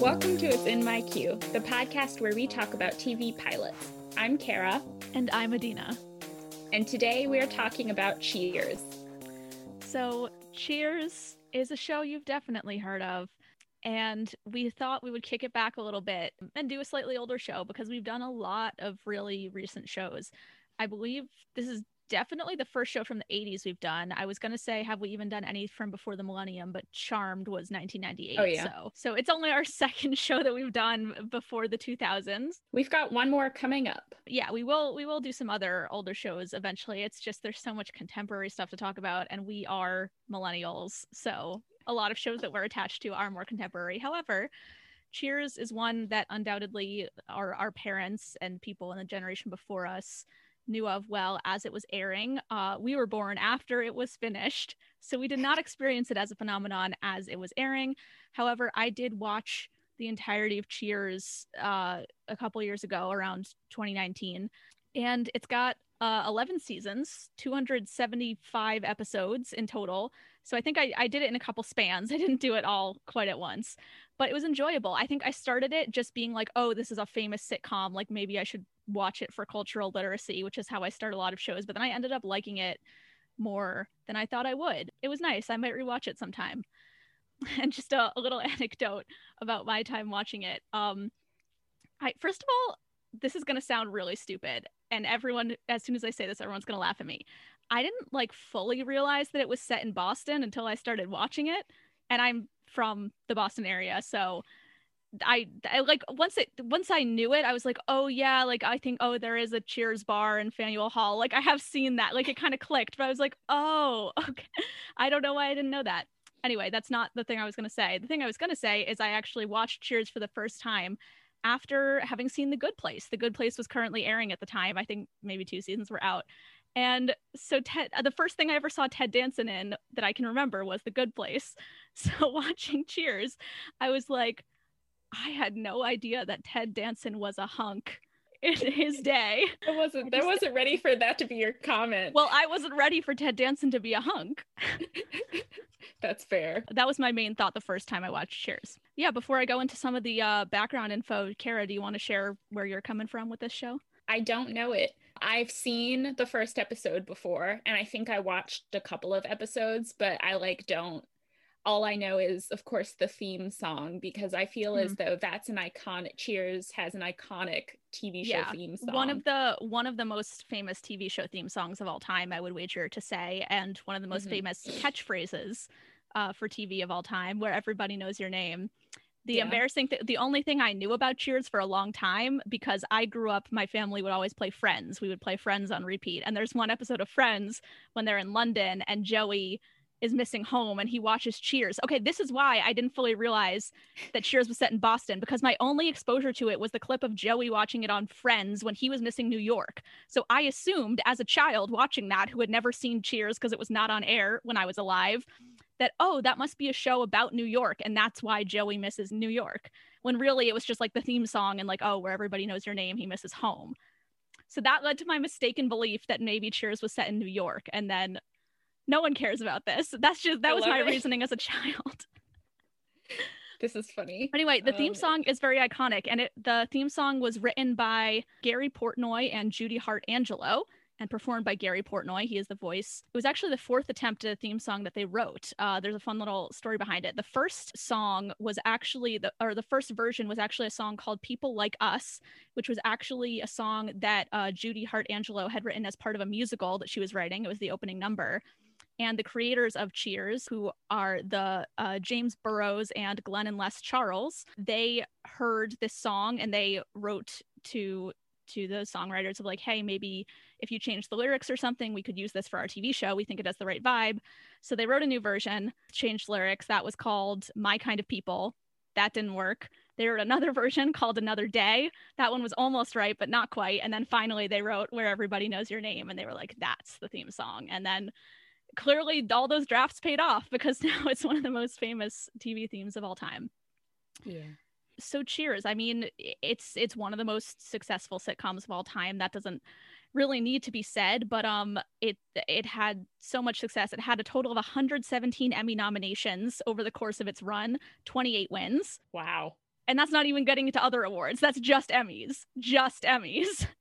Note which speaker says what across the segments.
Speaker 1: Welcome to It's in My Queue, the podcast where we talk about TV pilots. I'm Kara.
Speaker 2: And I'm Adina.
Speaker 1: And today we are talking about Cheers.
Speaker 2: So, Cheers is a show you've definitely heard of. And we thought we would kick it back a little bit and do a slightly older show because we've done a lot of really recent shows. I believe this is definitely the first show from the 80s we've done. I was going to say, have we even done any from before the millennium? But Charmed was 1998. Oh, yeah. So, so it's only our second show that we've done before the 2000s.
Speaker 1: We've got one more coming up.
Speaker 2: Yeah, we will. We will do some other older shows eventually. It's just there's so much contemporary stuff to talk about, and we are millennials, so a lot of shows that we're attached to are more contemporary. However, Cheers is one that undoubtedly our our parents and people in the generation before us knew of well as it was airing. Uh, we were born after it was finished, so we did not experience it as a phenomenon as it was airing. However, I did watch the entirety of Cheers uh, a couple years ago, around 2019, and it's got uh, 11 seasons, 275 episodes in total. So I think I, I did it in a couple spans. I didn't do it all quite at once, but it was enjoyable. I think I started it just being like, oh, this is a famous sitcom. Like maybe I should watch it for cultural literacy, which is how I start a lot of shows. But then I ended up liking it more than I thought I would. It was nice. I might rewatch it sometime. And just a, a little anecdote about my time watching it. Um, I first of all, this is gonna sound really stupid, and everyone, as soon as I say this, everyone's gonna laugh at me. I didn't like fully realize that it was set in Boston until I started watching it, and I'm from the Boston area, so I, I like once it once I knew it, I was like, oh yeah, like I think oh there is a Cheers bar in Faneuil Hall. Like I have seen that. Like it kind of clicked, but I was like, oh, okay. I don't know why I didn't know that. Anyway, that's not the thing I was gonna say. The thing I was gonna say is I actually watched Cheers for the first time after having seen The Good Place. The Good Place was currently airing at the time. I think maybe two seasons were out. And so Ted, uh, the first thing I ever saw Ted Danson in that I can remember was The Good Place. So watching Cheers, I was like, I had no idea that Ted Danson was a hunk in his day.
Speaker 1: I wasn't I, wasn't ready for that to be your comment.
Speaker 2: Well, I wasn't ready for Ted Danson to be a hunk.
Speaker 1: That's fair.
Speaker 2: That was my main thought the first time I watched Cheers. Yeah, before I go into some of the uh, background info, Kara, do you want to share where you're coming from with this show?
Speaker 1: I don't know it. I've seen the first episode before and I think I watched a couple of episodes, but I like don't all I know is, of course, the theme song because I feel mm. as though that's an iconic. Cheers has an iconic TV show yeah. theme song.
Speaker 2: One of the one of the most famous TV show theme songs of all time, I would wager to say, and one of the most mm-hmm. famous catchphrases uh, for TV of all time, where everybody knows your name. The yeah. embarrassing th- the only thing I knew about Cheers for a long time because I grew up, my family would always play Friends. We would play Friends on repeat, and there's one episode of Friends when they're in London and Joey is missing home and he watches Cheers. Okay, this is why I didn't fully realize that Cheers was set in Boston because my only exposure to it was the clip of Joey watching it on Friends when he was missing New York. So I assumed as a child watching that who had never seen Cheers because it was not on air when I was alive that oh, that must be a show about New York and that's why Joey misses New York. When really it was just like the theme song and like oh, where everybody knows your name, he misses home. So that led to my mistaken belief that maybe Cheers was set in New York and then no one cares about this. That's just that I was my it. reasoning as a child.
Speaker 1: this is funny.
Speaker 2: Anyway, the um, theme song is very iconic, and it the theme song was written by Gary Portnoy and Judy Hart Angelo. And performed by Gary Portnoy. He is the voice. It was actually the fourth attempt at a theme song that they wrote. Uh, there's a fun little story behind it. The first song was actually the, or the first version was actually a song called "People Like Us," which was actually a song that uh, Judy Hart Angelo had written as part of a musical that she was writing. It was the opening number and the creators of Cheers, who are the uh, James Burrows and Glenn and Les Charles, they heard this song and they wrote to to the songwriters of like, hey, maybe if you change the lyrics or something, we could use this for our TV show. We think it has the right vibe. So they wrote a new version, changed lyrics. That was called My Kind of People. That didn't work. They wrote another version called Another Day. That one was almost right, but not quite. And then finally they wrote Where Everybody Knows Your Name. And they were like, that's the theme song. And then clearly all those drafts paid off because now it's one of the most famous TV themes of all time.
Speaker 1: Yeah.
Speaker 2: So cheers. I mean, it's it's one of the most successful sitcoms of all time. That doesn't really need to be said, but um it it had so much success. It had a total of 117 Emmy nominations over the course of its run, 28 wins.
Speaker 1: Wow.
Speaker 2: And that's not even getting into other awards. That's just Emmys. Just Emmys.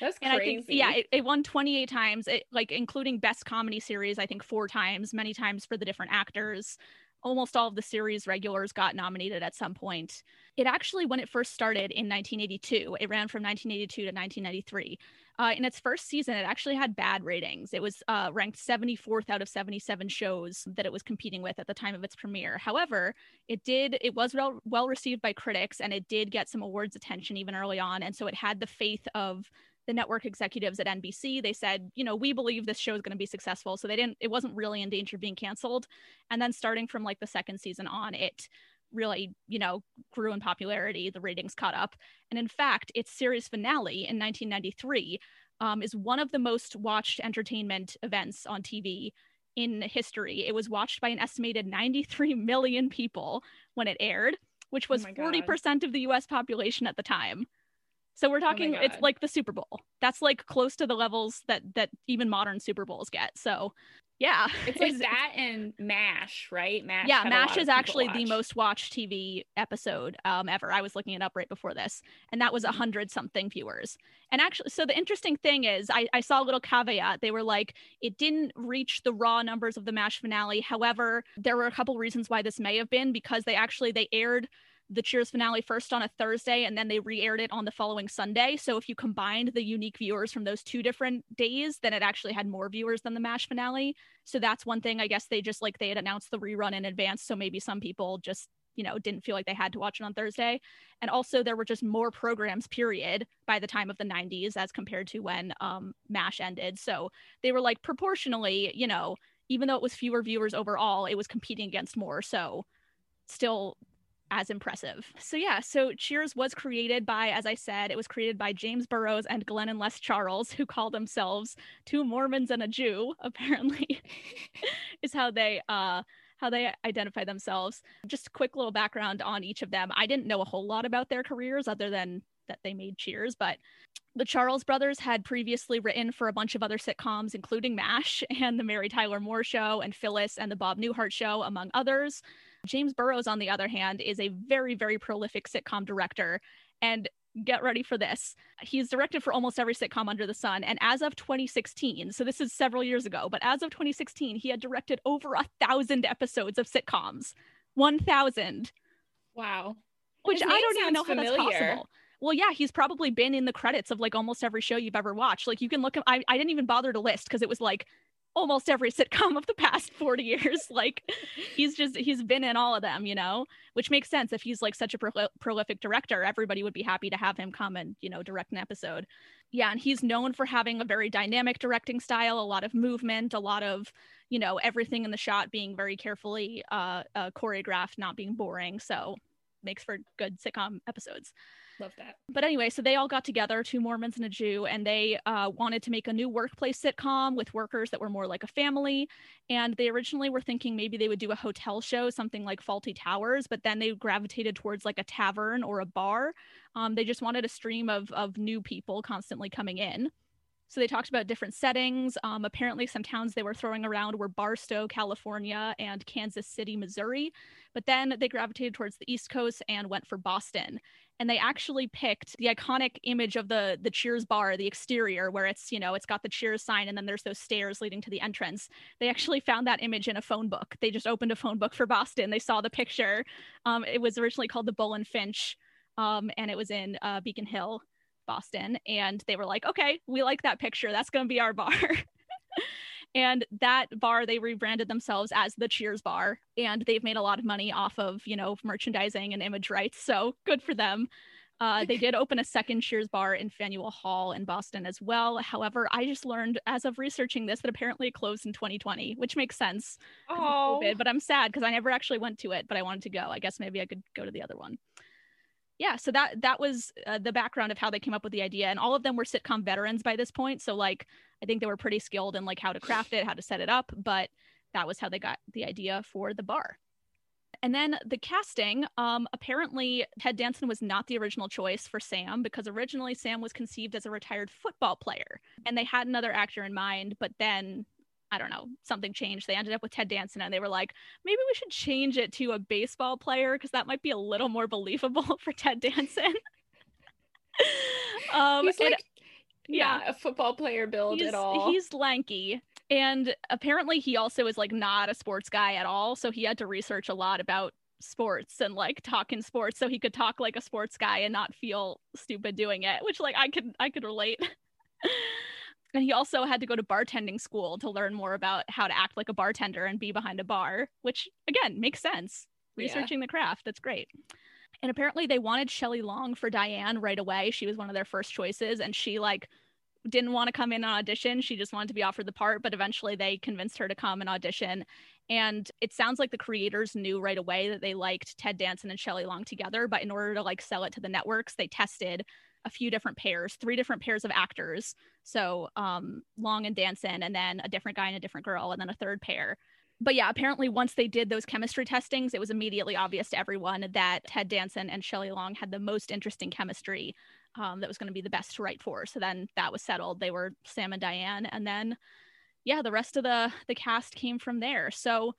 Speaker 1: That's
Speaker 2: and
Speaker 1: crazy.
Speaker 2: I think yeah, it, it won 28 times, it, like including best comedy series, I think four times, many times for the different actors. Almost all of the series regulars got nominated at some point. It actually, when it first started in 1982, it ran from 1982 to 1993. Uh, in its first season, it actually had bad ratings. It was uh, ranked 74th out of 77 shows that it was competing with at the time of its premiere. However, it did it was well well received by critics, and it did get some awards attention even early on. And so it had the faith of the network executives at NBC. They said, you know, we believe this show is going to be successful. So they didn't. It wasn't really in danger of being canceled. And then starting from like the second season on, it really, you know, grew in popularity. The ratings caught up. And in fact, its series finale in 1993 um, is one of the most watched entertainment events on TV in history. It was watched by an estimated 93 million people when it aired, which was
Speaker 1: Oh
Speaker 2: 40% of the US population at the time. So we're
Speaker 1: my
Speaker 2: talking it's like the Super Bowl. That's like close to the levels that that even modern Super Bowls get. So yeah.
Speaker 1: it's like that and MASH, right? MASH.
Speaker 2: yeah, MASH is actually the most watched TV episode um, ever. I was looking it up right before this, and that was a
Speaker 1: Mm-hmm.
Speaker 2: hundred something viewers. And actually, so the interesting thing is, I, I saw a little caveat. They were like, it didn't reach the raw numbers of the MASH finale. However, there were a couple reasons why this may have been because they actually they aired the Cheers finale first on a Thursday and then they re-aired it on the following Sunday. So if you combined the unique viewers from those two different days, then it actually had more viewers than the MASH finale. So that's one thing I guess they just like they had announced the rerun in advance. So maybe some people just, you know, didn't feel like they had to watch it on Thursday. And also there were just more programs, period, by the time of the 90s as compared to when um MASH ended. So they were like proportionally, you know, even though it was fewer viewers overall, it was competing against more. So still as impressive. So yeah, so Cheers was created by, as I said, it was created by James Burrows and Glenn and Les Charles, who call themselves two Mormons and a Jew, apparently, is how they uh how they identify themselves. Just a quick little background on each of them. I didn't know a whole lot about their careers other than that they made Cheers, but the Charles brothers had previously written for a bunch of other sitcoms, including MASH and The Mary Tyler Moore Show and Phyllis and The Bob Newhart Show, among others. James Burrows, on the other hand, is a very, very prolific sitcom director. And get ready for this. He's directed for almost every sitcom under the sun. And as of 2016, so this is several years ago, but as of 2016, he had directed over a thousand episodes of sitcoms. 1,000,
Speaker 1: Wow.
Speaker 2: which I don't even know how that's possible. Well, yeah, he's probably been in the credits of like almost every show you've ever watched. Like you can look, I, I didn't even bother to list because it was like almost every sitcom of the past 40 years. Like he's just, he's been in all of them, you know, which makes sense. If he's like such a prol- prolific director, everybody would be happy to have him come and, you know, direct an episode. Yeah. And he's known for having a very dynamic directing style, a lot of movement, a lot of, you know, everything in the shot being very carefully uh, uh, choreographed, not being boring. So makes for good sitcom episodes
Speaker 1: Love that.
Speaker 2: but anyway, so they all got together, two Mormons and a Jew, and they uh, wanted to make a new workplace sitcom with workers that were more like a family. And they originally were thinking maybe they would do a hotel show, something like Fawlty Towers, but then they gravitated towards like a tavern or a bar. Um, they just wanted a stream of of new people constantly coming in. So they talked about different settings. Um, apparently, some towns they were throwing around were Barstow, California, and Kansas City, Missouri. But then they gravitated towards the East Coast and went for Boston and they actually picked the iconic image of the the Cheers bar, the exterior, where it's you know it's got the Cheers sign, and then there's those stairs leading to the entrance. They actually found that image in a phone book. They just opened a phone book for Boston. They saw the picture. Um, it was originally called the Bull and Finch, um, and it was in uh, Beacon Hill, Boston. And they were like, okay, we like that picture. That's going to be our bar. and that bar they rebranded themselves as the cheers bar and they've made a lot of money off of you know merchandising and image rights so good for them. Uh, they did open a second cheers bar in faneuil hall in boston as well. However i just learned as of researching this that apparently it closed in 2020 which makes sense.
Speaker 1: Oh,
Speaker 2: COVID, but i'm sad because i never actually went to it but i wanted to go. I guess maybe i could go to the other one yeah so that that was uh, the background of how they came up with the idea and all of them were sitcom veterans by this point so like i think they were pretty skilled in like how to craft it how to set it up but that was how they got the idea for the bar. And then the casting um, apparently ted danson was not the original choice for sam because originally sam was conceived as a retired football player and they had another actor in mind but then I don't know, something changed. They ended up with Ted Danson and they were like, maybe we should change it to a baseball player because that might be a little more believable for Ted Danson.
Speaker 1: um, He's like, and, yeah, a football player build at all.
Speaker 2: He's lanky. And apparently he also is like not a sports guy at all. So he had to research a lot about sports and like talking sports so he could talk like a sports guy and not feel stupid doing it, which like I could I could relate. and he also had to go to bartending school to learn more about how to act like a bartender and be behind a bar, which again makes sense. Researching yeah. the craft, that's great. And apparently they wanted Shelley Long for Diane right away. She was one of their first choices and she like didn't want to come in and audition. She just wanted to be offered the part, but eventually they convinced her to come and audition. And it sounds like the creators knew right away that they liked Ted Danson and Shelley Long together, but in order to like sell it to the networks, they tested a few different pairs, three different pairs of actors. So um, Long and Danson, and then a different guy and a different girl, and then a third pair. But yeah, apparently once they did those chemistry testings, it was immediately obvious to everyone that Ted Danson and Shelley Long had the most interesting chemistry um, that was going to be the best to write for. So then that was settled. They were Sam and Diane, and then yeah, the rest of the the cast came from there. So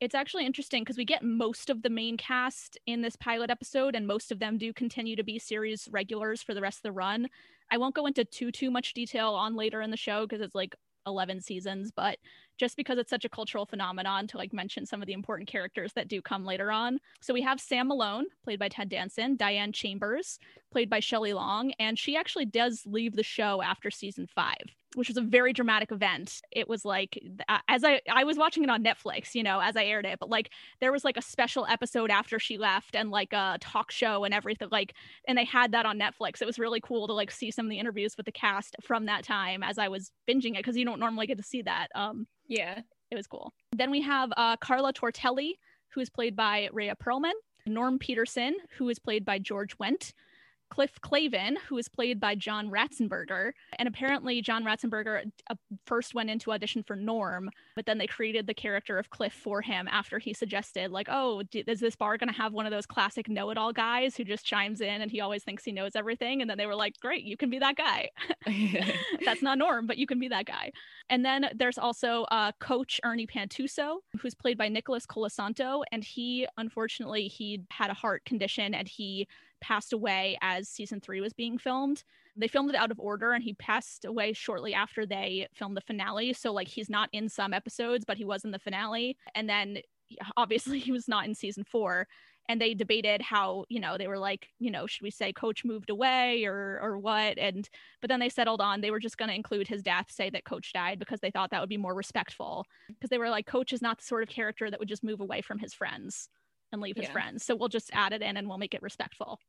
Speaker 2: it's actually interesting because we get most of the main cast in this pilot episode, and most of them do continue to be series regulars for the rest of the run. I won't go into too too much detail on later in the show because it's like 11 seasons, but just because it's such a cultural phenomenon to like mention some of the important characters that do come later on. So we have Sam Malone, played by Ted Danson, Diane Chambers, played by Shelley Long, and she actually does leave the show after season five which was a very dramatic event. It was like as I I was watching it on Netflix, you know, as I aired it, but like there was like a special episode after she left and like a talk show and everything like and they had that on Netflix. It was really cool to like see some of the interviews with the cast from that time as I was binging it because you don't normally get to see that. Um
Speaker 1: yeah,
Speaker 2: it was cool. Then we have uh Carla Tortelli who is played by Rhea Perlman, Norm Peterson who is played by George Wendt, Cliff Clavin, who is played by John Ratzenberger. And apparently, John Ratzenberger uh, first went into audition for Norm, but then they created the character of Cliff for him after he suggested, like, oh, is this bar going to have one of those classic know it all guys who just chimes in and he always thinks he knows everything? And then they were like, great, you can be that guy. That's not Norm, but you can be that guy. And then there's also uh, Coach Ernie Pantuso, who's played by Nicholas Colasanto. And he, unfortunately, he had a heart condition and he passed away as season three was being filmed. They filmed it out of order and he passed away shortly after they filmed the finale. So, like, he's not in some episodes, but he was in the finale. And then obviously he was not in season four and they debated how you know they were like you know should we say coach moved away or or what and but then they settled on they were just going to include his death say that coach died because they thought that would be more respectful because they were like coach is not the sort of character that would just move away from his friends and leave his yeah. friends. So we'll just add it in and we'll make it respectful.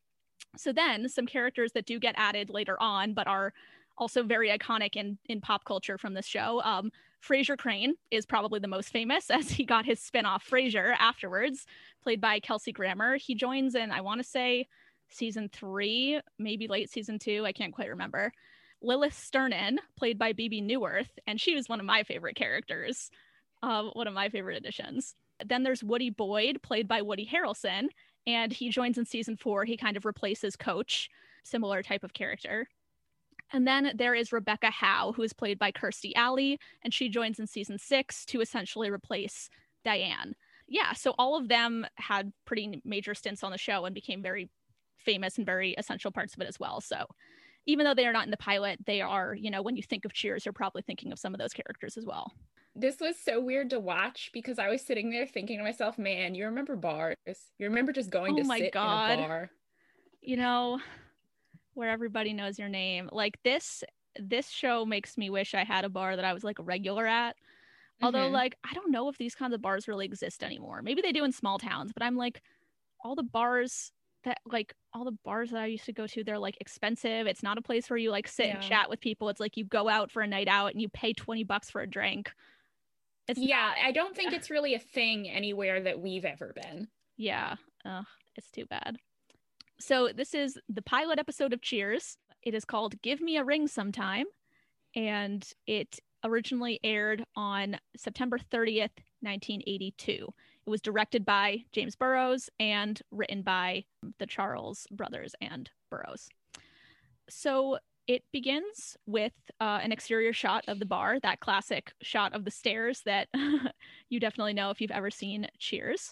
Speaker 2: So then some characters that do get added later on, but are also very iconic in in pop culture from this show. Um, Frasier Crane is probably the most famous as he got his spinoff Frasier afterwards, played by Kelsey Grammer. He joins in, I want to say, season three, maybe late season two. I can't quite remember. Lilith Sternin, played by Bebe Neuwirth, and she was one of my favorite characters. Uh, one of my favorite additions. Then there's Woody Boyd, played by Woody Harrelson, and he joins in season four. He kind of replaces Coach, similar type of character. And then there is Rebecca Howe, who is played by Kirstie Alley, and she joins in season six to essentially replace Diane. Yeah, so all of them had pretty major stints on the show and became very famous and very essential parts of it as well. So even though they are not in the pilot, they are, you know, when you think of Cheers, you're probably thinking of some of those characters as well
Speaker 1: this was so weird to watch because I was sitting there thinking to myself, man, you remember bars. You remember just going oh to my sit God. in a bar.
Speaker 2: You know, where everybody knows your name. Like this this show makes me wish I had a bar that I was like a regular at. Although mm-hmm. like I don't know if these kinds of bars really exist anymore. Maybe they do in small towns, but I'm like all the bars that like all the bars that I used to go to, they're like expensive. It's not a place where you like sit yeah. and chat with people. It's like you go out for a night out and you pay 20 bucks for a drink.
Speaker 1: It's yeah, not, I don't think it's really a thing anywhere that we've ever been.
Speaker 2: Yeah. Ugh, it's too bad. So this is the pilot episode of Cheers. It is called Give Me a Ring Sometime. And it originally aired on September 30th, 1982. It was directed by James Burrows and written by the Charles brothers and Burrows. So It begins with uh, an exterior shot of the bar, that classic shot of the stairs that you definitely know if you've ever seen Cheers.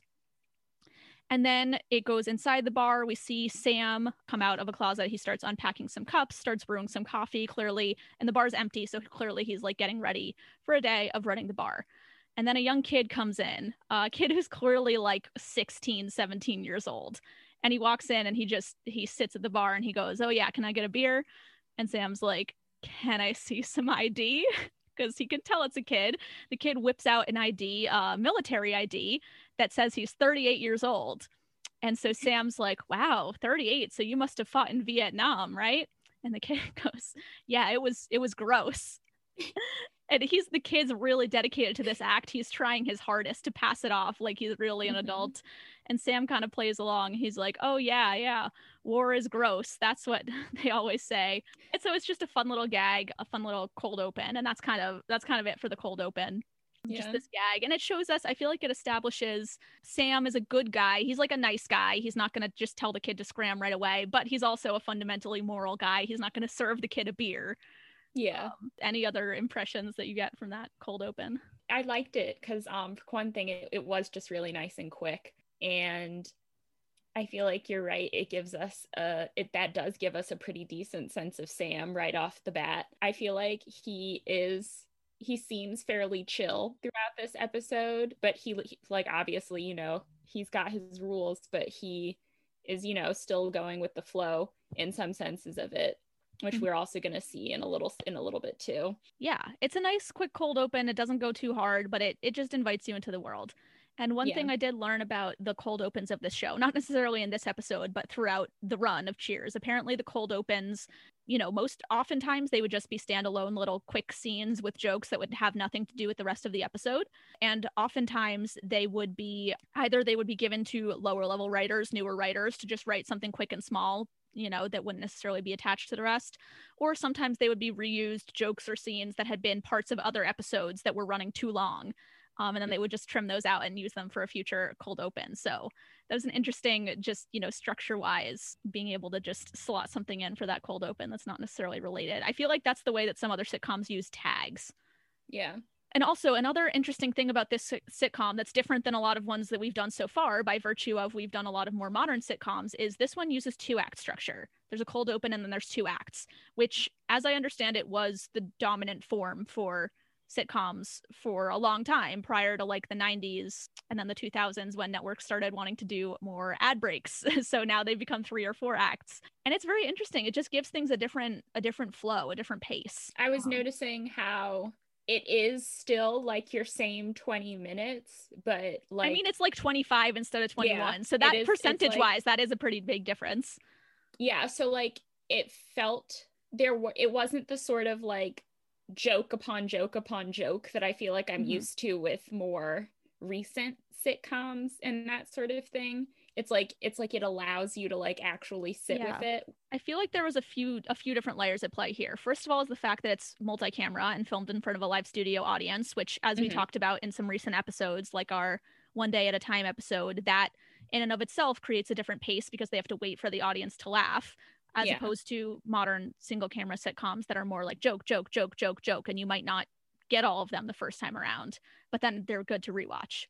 Speaker 2: And then it goes inside the bar. We see Sam come out of a closet. He starts unpacking some cups, starts brewing some coffee, clearly, and the bar's empty. So clearly he's like getting ready for a day of running the bar. And then a young kid comes in, a kid who's clearly like 16, 17 years old. And he walks in and he just he sits at the bar and he goes, "Oh yeah, can I get a beer?" And Sam's like, "Can I see some ID?" because he can tell it's a kid. The kid whips out an ID, uh, military ID, that says he's 38 years old. And so Sam's like, wow, 38. So you must have fought in Vietnam, right? And the kid goes, yeah, it was, it was gross. and he's the kid's really dedicated to this act. He's trying his hardest to pass it off like he's really an mm-hmm. adult. And Sam kind of plays along. He's like, "Oh yeah, yeah, war is gross." That's what they always say. And so it's just a fun little gag, a fun little cold open, and that's kind of that's kind of it for the cold open yeah. just this gag and it shows us i feel like it establishes sam is a good guy he's like a nice guy he's not going to just tell the kid to scram right away but he's also a fundamentally moral guy he's not going to serve the kid a beer
Speaker 1: yeah
Speaker 2: um, any other impressions that you get from that cold open
Speaker 1: i liked it because um for one thing it, it was just really nice and quick and I feel like you're right. It gives us a it that does give us a pretty decent sense of Sam right off the bat. I feel like he is he seems fairly chill throughout this episode, but he, like obviously, you know, he's got his rules, but he is, you know, still going with the flow in some senses of it, which mm-hmm. we're also going to see in a little in a little bit too.
Speaker 2: Yeah, it's a nice quick cold open. It doesn't go too hard, but it it just invites you into the world. And one yeah. thing I did learn about the cold opens of this show, not necessarily in this episode, but throughout the run of Cheers, apparently the cold opens, you know, most oftentimes they would just be standalone little quick scenes with jokes that would have nothing to do with the rest of the episode. And oftentimes they would be either they would be given to lower level writers, newer writers to just write something quick and small you know, that wouldn't necessarily be attached to the rest. Or sometimes they would be reused jokes or scenes that had been parts of other episodes that were running too long um, and then they would just trim those out and use them for a future cold open. So that was an interesting, just you know, structure wise, being able to just slot something in for that cold open that's not necessarily related. I feel like that's the way that some other sitcoms use tags.
Speaker 1: Yeah.
Speaker 2: And also, another interesting thing about this sitcom that's different than a lot of ones that we've done so far, by virtue of we've done a lot of more modern sitcoms, is this one uses two act structure. There's a cold open and then there's two acts, which, as I understand it, was the dominant form for sitcoms for a long time prior to like the 90s and then the 2000s when networks started wanting to do more ad breaks. So now they've become three or four acts and it's very interesting. It just gives things a different a different flow a different pace.
Speaker 1: I was um, noticing how it is still like your same 20 minutes but like
Speaker 2: i mean it's like 25 instead of 21 yeah, so that percentage like, wise that is a pretty big difference.
Speaker 1: Yeah so like it felt there were it wasn't the sort of like joke upon joke upon joke that I feel like I'm mm-hmm. used to with more recent sitcoms and that sort of thing. It's like it's like it allows you to like actually sit yeah. with it.
Speaker 2: I feel like there was a few a few different layers at play here. First of all is the fact that it's multi-camera and filmed in front of a live studio audience, which as mm-hmm. we talked about in some recent episodes like our one day at a time episode, that in and of itself creates a different pace because they have to wait for the audience to laugh as yeah. opposed to modern single camera sitcoms that are more like joke, joke, joke, joke, joke, and you might not get all of them the first time around, but then they're good to rewatch.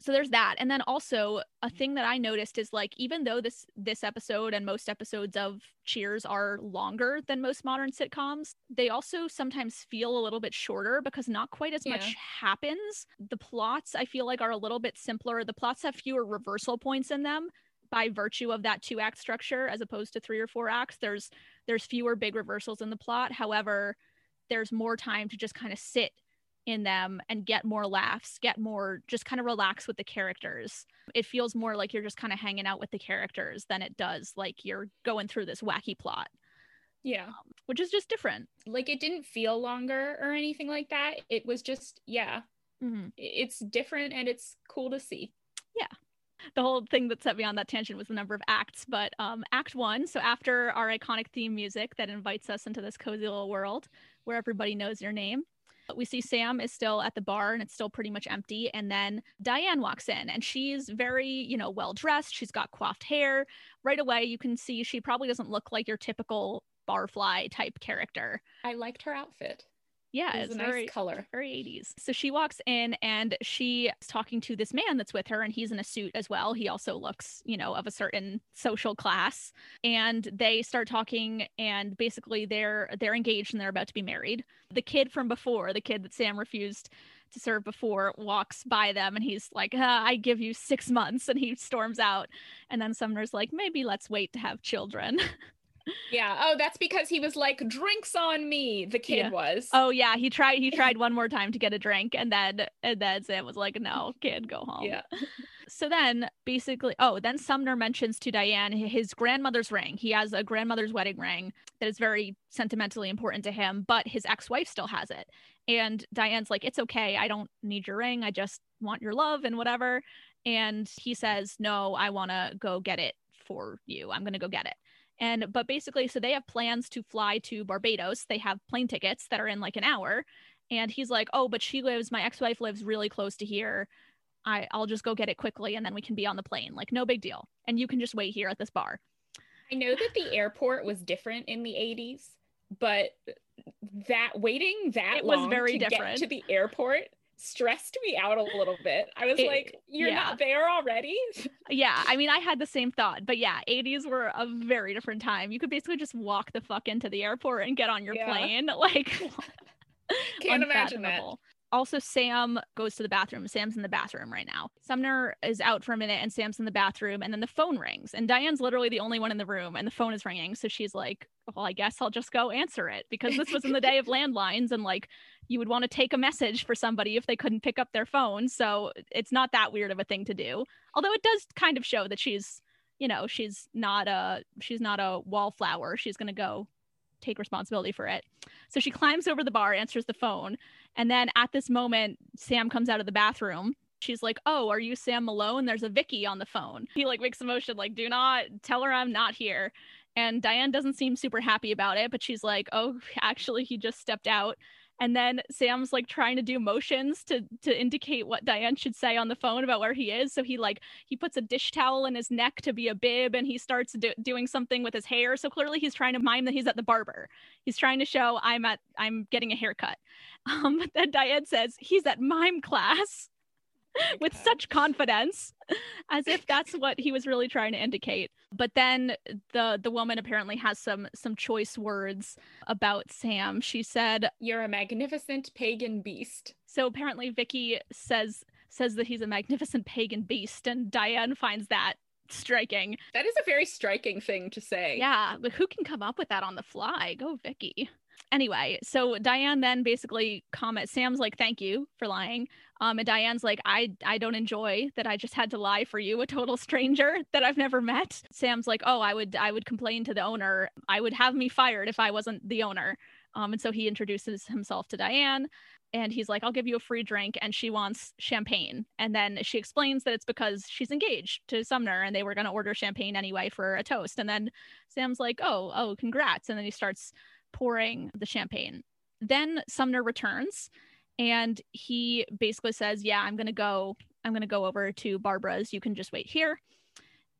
Speaker 2: So there's that. And then also a mm-hmm. thing that I noticed is like even though this this episode and most episodes of Cheers are longer than most modern sitcoms, they also sometimes feel a little bit shorter because not quite as yeah. much happens. The plots I feel like are a little bit simpler. The plots have fewer reversal points in them by virtue of that two act structure as opposed to three or four acts there's there's fewer big reversals in the plot. However there's more time to just kind of sit in them and get more laughs get more just kind of relax with the characters. It feels more like you're just kind of hanging out with the characters than it does like you're going through this wacky plot.
Speaker 1: Yeah. Um,
Speaker 2: which is just different.
Speaker 1: Like it didn't feel longer or anything like that. It was just yeah. Mm-hmm. it's different and it's cool to see
Speaker 2: the whole thing that set me on that tangent was the number of acts. But um, Act One, so after our iconic theme music that invites us into this cozy little world where everybody knows your name, we see Sam is still at the bar and it's still pretty much empty. And then Diane walks in and she's very, you know, well dressed. She's got coiffed hair. Right away, you can see she probably doesn't look like your typical barfly type character.
Speaker 1: I liked her outfit.
Speaker 2: Yeah,
Speaker 1: It was
Speaker 2: it's
Speaker 1: a nice
Speaker 2: very
Speaker 1: color.
Speaker 2: very 80s. So she walks in and she's talking to this man that's with her, and he's in a suit as well. He also looks, you know, of a certain social class. And they start talking, and basically they're they're engaged and they're about to be married. The kid from before, the kid that Sam refused to serve before, walks by them, and he's like, ah, "I give you six months," and he storms out. And then Sumner's like, "Maybe let's wait to have children."
Speaker 1: Yeah. Oh, that's because he was like, drinks on me. The kid
Speaker 2: Yeah.
Speaker 1: was.
Speaker 2: oh yeah, he tried. He tried one more time to get a drink, and then and then Sam was like, "No, kid, go home."
Speaker 1: yeah.
Speaker 2: so then basically oh then sumner mentions to diane his grandmother's ring he has a grandmother's wedding ring that is very sentimentally important to him but his ex-wife still has it and diane's like it's okay i don't need your ring i just want your love and whatever and he says no i want to go get it for you i'm going to go get it and but basically so they have plans to fly to barbados they have plane tickets that are in like an hour and he's like oh but she lives my ex-wife lives really close to here I, I'll just go get it quickly and then we can be on the plane. Like, no big deal. And you can just wait here at this bar.
Speaker 1: I know that the airport was different in the 80s, but that waiting that
Speaker 2: It was
Speaker 1: long
Speaker 2: very
Speaker 1: to
Speaker 2: different.
Speaker 1: get to the airport stressed me out a little bit. I was
Speaker 2: It-
Speaker 1: like, you're
Speaker 2: yeah.
Speaker 1: not there already?
Speaker 2: Yeah, I mean, I had the same thought, but yeah, 80s were a very different time. You could basically just walk the fuck into the airport and get on your
Speaker 1: Yeah.
Speaker 2: plane. Like,
Speaker 1: Can't imagine that.
Speaker 2: Also, Sam goes to the bathroom. Sam's in the bathroom right now. Sumner is out for a minute and Sam's in the bathroom, and then the phone rings. And Diane's literally the only one in the room, and the phone is ringing. So she's like, Well, I guess I'll just go answer it because this was in the day of landlines, and like you would want to take a message for somebody if they couldn't pick up their phone. So it's not that weird of a thing to do. Although it does kind of show that she's, you know, she's not a she's not a wallflower. She's gonna go take responsibility for it. So she climbs over the bar, answers the phone, and then at this moment, Sam comes out of the bathroom. She's like, "Oh, are you Sam Malone? There's a Vicky on the phone." He like makes a motion like, "Do not tell her I'm not here." And Diane doesn't seem super happy about it, but she's like, "Oh, actually, he just stepped out." And then Sam's like trying to do motions to to indicate what Diane should say on the phone about where he is. So he like he puts a dish towel in his neck to be a bib, and he starts do- doing something with his hair. So clearly he's trying to mime that he's at the barber. He's trying to show I'm at I'm getting a haircut. Um, but then Diane says he's at mime class with such confidence as if that's what he was really trying to indicate. But then the the woman apparently has some some choice words about sam. She said
Speaker 1: You're a magnificent pagan beast.
Speaker 2: so apparently vicky says says that he's a magnificent pagan beast and diane finds that striking.
Speaker 1: That is a very striking thing to say.
Speaker 2: yeah but who can come up with that on the fly? Go vicky anyway so diane then basically comments sam's like thank you for lying. Um and diane's like i i don't enjoy that i just had to lie for you a total stranger that i've never met. Sam's like oh i would i would complain to the owner. I would have me fired if i wasn't the owner. Um and so he introduces himself to diane and he's like i'll give you a free drink and she wants champagne. And then she explains that it's because she's engaged to sumner and they were going to order champagne anyway for a toast. And then sam's like oh oh congrats. And then he starts pouring the champagne then sumner returns and he basically says yeah i'm going to go i'm going to go over to barbara's you can just wait here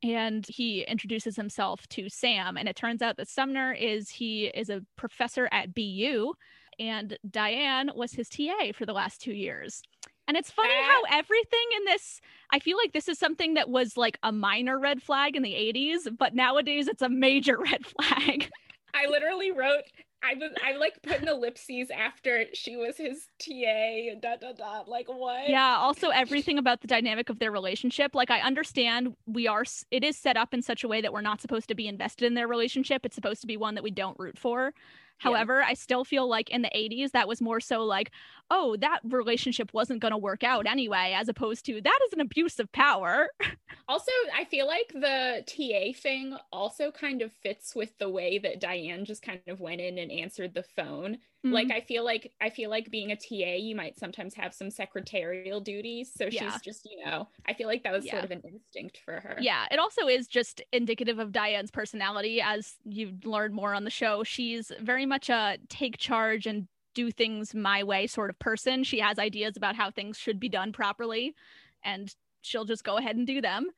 Speaker 2: and he introduces himself to sam and it turns out that sumner is he is a professor at bu and Diane was his TA for the last two years. And it's funny
Speaker 1: That-
Speaker 2: how everything in this, I feel like this is something that was like a minor red flag in the 80s, but nowadays it's a major red flag.
Speaker 1: I literally wrote I was I like putting ellipses after she was his TA and dot dot dot. Like what?
Speaker 2: yeah. Also, everything about the dynamic of their relationship. Like, I understand we are, it is set up in such a way that we're not supposed to be invested in their relationship. It's supposed to be one that we don't root for.
Speaker 1: Yeah.
Speaker 2: However, I still feel like in the 80s, that was more so like, oh, that relationship wasn't going to work out anyway, as opposed to that is an abuse of power.
Speaker 1: Also, I feel like the TA thing also kind of fits with the way that Diane just kind of went in and answered the phone.
Speaker 2: Mm-hmm.
Speaker 1: Like I feel like I feel like being a TA, you might sometimes have some secretarial duties. So
Speaker 2: Yeah.
Speaker 1: she's just, you know, I feel like that was
Speaker 2: Yeah.
Speaker 1: sort of an instinct for her.
Speaker 2: Yeah, it also is just indicative of Diane's personality. As you learn more on the show, she's very much a take charge and do things my way sort of person. She has ideas about how things should be done properly, and she'll just go ahead and do them.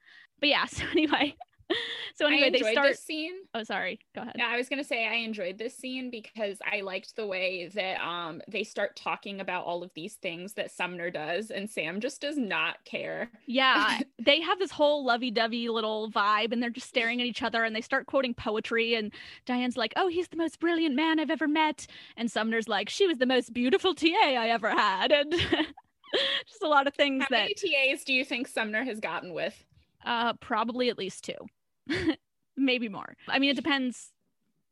Speaker 2: But yeah, so anyway, so anyway,
Speaker 1: I
Speaker 2: they
Speaker 1: enjoyed
Speaker 2: start.
Speaker 1: this scene.
Speaker 2: Oh, sorry. Go ahead.
Speaker 1: Yeah, I was gonna say I enjoyed this scene because I liked the way that um they start talking about all of these things that Sumner does, and Sam just does not care.
Speaker 2: Yeah, they have this whole lovey-dovey little vibe, and they're just staring at each other, and they start quoting poetry. And Diane's like, "Oh, he's the most brilliant man I've ever met," and Sumner's like, "She was the most beautiful TA I ever had," and just a lot of things
Speaker 1: How
Speaker 2: that
Speaker 1: many TAs do you think Sumner has gotten with?
Speaker 2: uh, probably at least two, maybe more. I mean, it depends.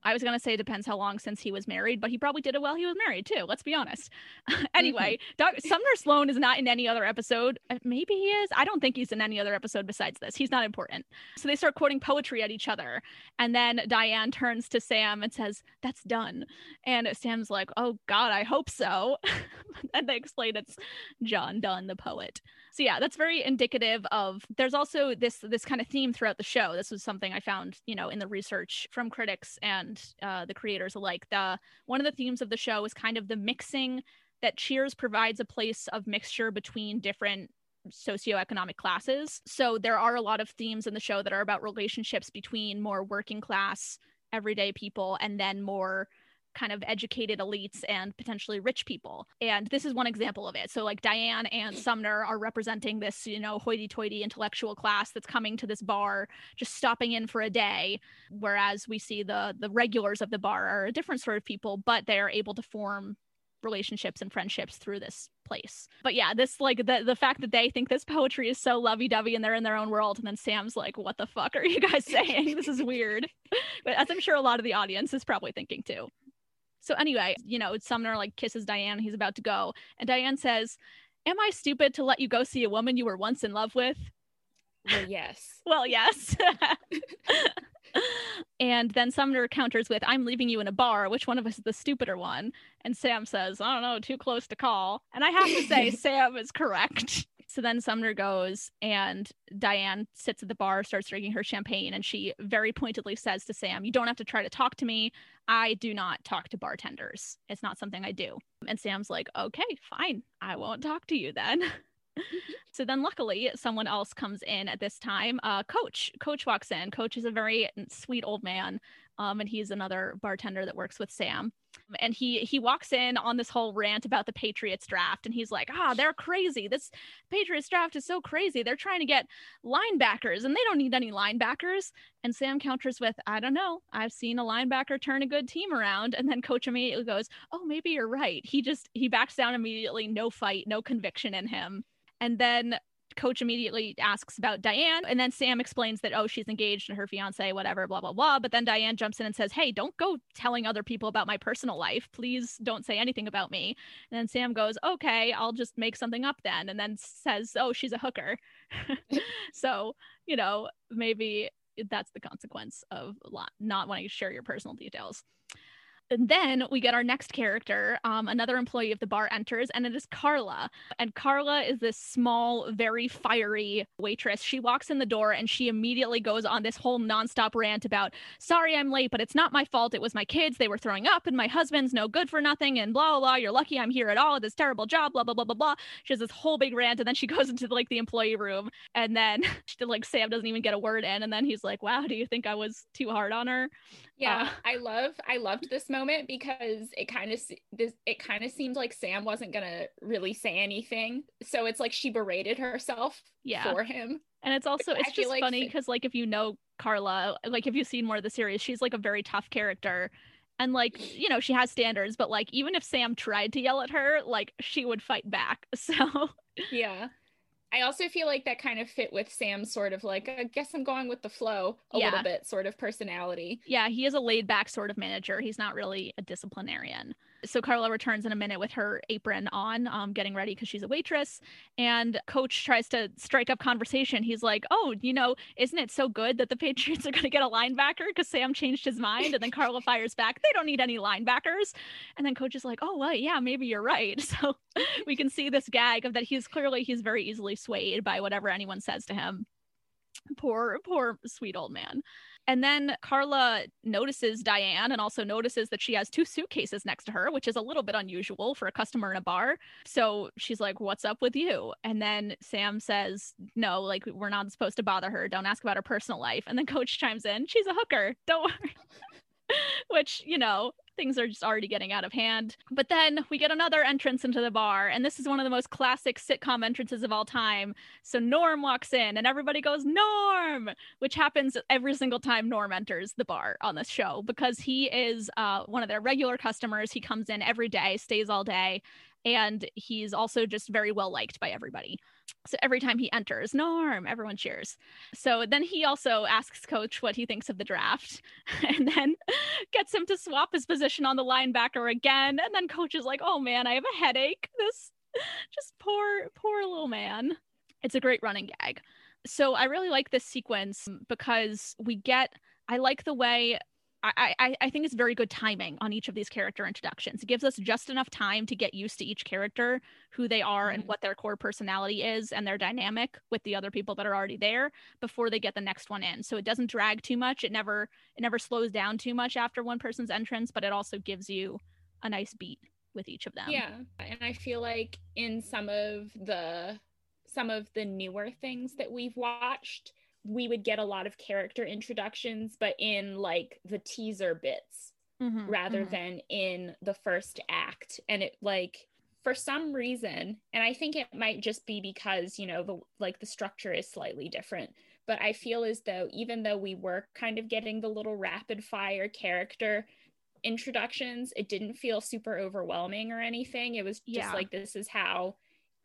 Speaker 2: I was gonna say it depends how long since he was married, but he probably did it while he was married too. Let's be honest. anyway, Doc- Sumner Sloan is not in any other episode. Uh, Maybe he is. I don't think he's in any other episode besides this. He's not important. So they start quoting poetry at each other, and then Diane turns to Sam and says, "That's done." And Sam's like, "Oh God, I hope so." and they explain it's John Donne, the poet. So yeah, that's very indicative of. There's also this this kind of theme throughout the show. This was something I found, you know, in the research from critics and uh, the creators alike. The one of the themes of the show is kind of the mixing that Cheers provides a place of mixture between different socioeconomic classes. So there are a lot of themes in the show that are about relationships between more working class, everyday people, and then more kind of educated elites and potentially rich people. And this is one example of it. So like Diane and Sumner are representing this, you know, hoity-toity intellectual class that's coming to this bar, just stopping in for a day, whereas we see the the regulars of the bar are a different sort of people, but they're able to form relationships and friendships through this place. But yeah, this like the the fact that they think this poetry is so lovey-dovey and they're in their own world and then Sam's like, "What the fuck are you guys saying? this is weird." but as I'm sure a lot of the audience is probably thinking too. So anyway, you know, Sumner like kisses Diane, he's about to go, and Diane says, "Am I stupid to let you go see a woman you were once in love with?"
Speaker 1: Well, yes.
Speaker 2: Well, yes. and then Sumner counters with, I'm leaving you in a bar. Which one of us is the stupider one? And Sam says, I don't know, too close to call. And I have to say, Sam is correct. So then Sumner goes, and Diane sits at the bar, starts drinking her champagne, and she very pointedly says to Sam, You don't have to try to talk to me. I do not talk to bartenders. It's not something I do. And Sam's like, Okay, fine. I won't talk to you then. so then luckily someone else comes in at this time uh coach coach walks in coach is a very sweet old man um and he's another bartender that works with sam. And he he walks in on this whole rant about the patriots draft and he's like ah they're crazy. This patriots draft is so crazy. They're trying to get linebackers and they don't need any linebackers. And sam counters with i don't know. I've seen a linebacker turn a good team around. And then coach immediately goes oh maybe you're right. He just he backs down immediately. No fight no conviction in him. And then coach immediately asks about Diane. And then Sam explains that, oh, she's engaged and her fiance, whatever, blah, blah, blah. But then Diane jumps in and says, hey, don't go telling other people about my personal life. Please don't say anything about me. And then Sam goes, okay, I'll just make something up then. And then says, oh, she's a hooker. so, you know, maybe that's the consequence of not wanting to share your personal details. And then we get our next character. Um, another employee of the bar enters, and it is Carla. And Carla is this small, very fiery waitress. She walks in the door and she immediately goes on this whole nonstop rant about, sorry, I'm late, but it's not my fault. It was my kids. They were throwing up, and my husband's no good for nothing, and blah, blah, blah. You're lucky I'm here at all. This terrible job, blah, blah, blah, blah, blah. She has this whole big rant, and then she goes into like the employee room, and then like Sam doesn't even get a word in, and then he's like, wow, do you think I was too hard on her?
Speaker 1: Yeah,
Speaker 2: Uh,
Speaker 1: I love I loved this moment because it kind of this it kind of seemed like Sam wasn't gonna really say anything, so it's like she berated herself
Speaker 2: Yeah.
Speaker 1: for him.
Speaker 2: And it's also
Speaker 1: I
Speaker 2: it's
Speaker 1: feel
Speaker 2: just
Speaker 1: like
Speaker 2: funny because like if you know Carla, like if you've seen more of the series, she's like a very tough character. And like, you know, she has standards, but like even if Sam tried to yell at her, like she would fight back. So
Speaker 1: Yeah. I also feel like that kind of fit with Sam's sort of like, I guess I'm going with the flow a
Speaker 2: Yeah.
Speaker 1: little bit sort of personality.
Speaker 2: yeah, he is a laid back sort of manager. He's not really a disciplinarian. So Carla returns in a minute with her apron on, um, getting ready because she's a waitress. And Coach tries to strike up conversation. He's like, "Oh, you know, isn't it so good that the Patriots are going to get a linebacker because Sam changed his mind?" And then Carla fires back, "They don't need any linebackers." And then Coach is like, "Oh, well, yeah, maybe you're right." So we can see this gag of that he's clearly he's very easily swayed by whatever anyone says to him. Poor, poor, sweet old man. And then Carla notices Diane and also notices that she has two suitcases next to her, which is a little bit unusual for a customer in a bar. So she's like, What's up with you? And then Sam says, No, like, we're not supposed to bother her. Don't ask about her personal life. And then Coach chimes in, She's a hooker. Don't worry. which, you know, things are just already getting out of hand. But then we get another entrance into the bar, and this is one of the most classic sitcom entrances of all time. So Norm walks in, and everybody goes, Norm, which happens every single time Norm enters the bar on this show because he is uh, one of their regular customers. He comes in every day, stays all day, and he's also just very well liked by everybody. So every time he enters, Norm, everyone cheers. So then he also asks coach what he thinks of the draft and then gets him to swap his position on the linebacker again. And then coach is like, oh man, I have a headache. This just poor, poor little man. It's a great running gag. So I really like this sequence because we get, I like the way I, I, I think it's very good timing on each of these character introductions. It gives us just enough time to get used to each character, who they are, and mm-hmm. what their core personality is, and their dynamic with the other people that are already there before they get the next one in. So it doesn't drag too much. It never it never slows down too much after one person's entrance, but it also gives you a nice beat with each of them.
Speaker 1: Yeah, and I feel like in some of the some of the newer things that we've watched we would get a lot of character introductions, but in like the teaser bits mm-hmm, rather mm-hmm. than in the first act. And it like for some reason, and I think it might just be because, you know, the like the structure is slightly different. But I feel as though even though we were kind of getting the little rapid fire character introductions, it didn't feel super overwhelming or anything. It was just yeah. like this is how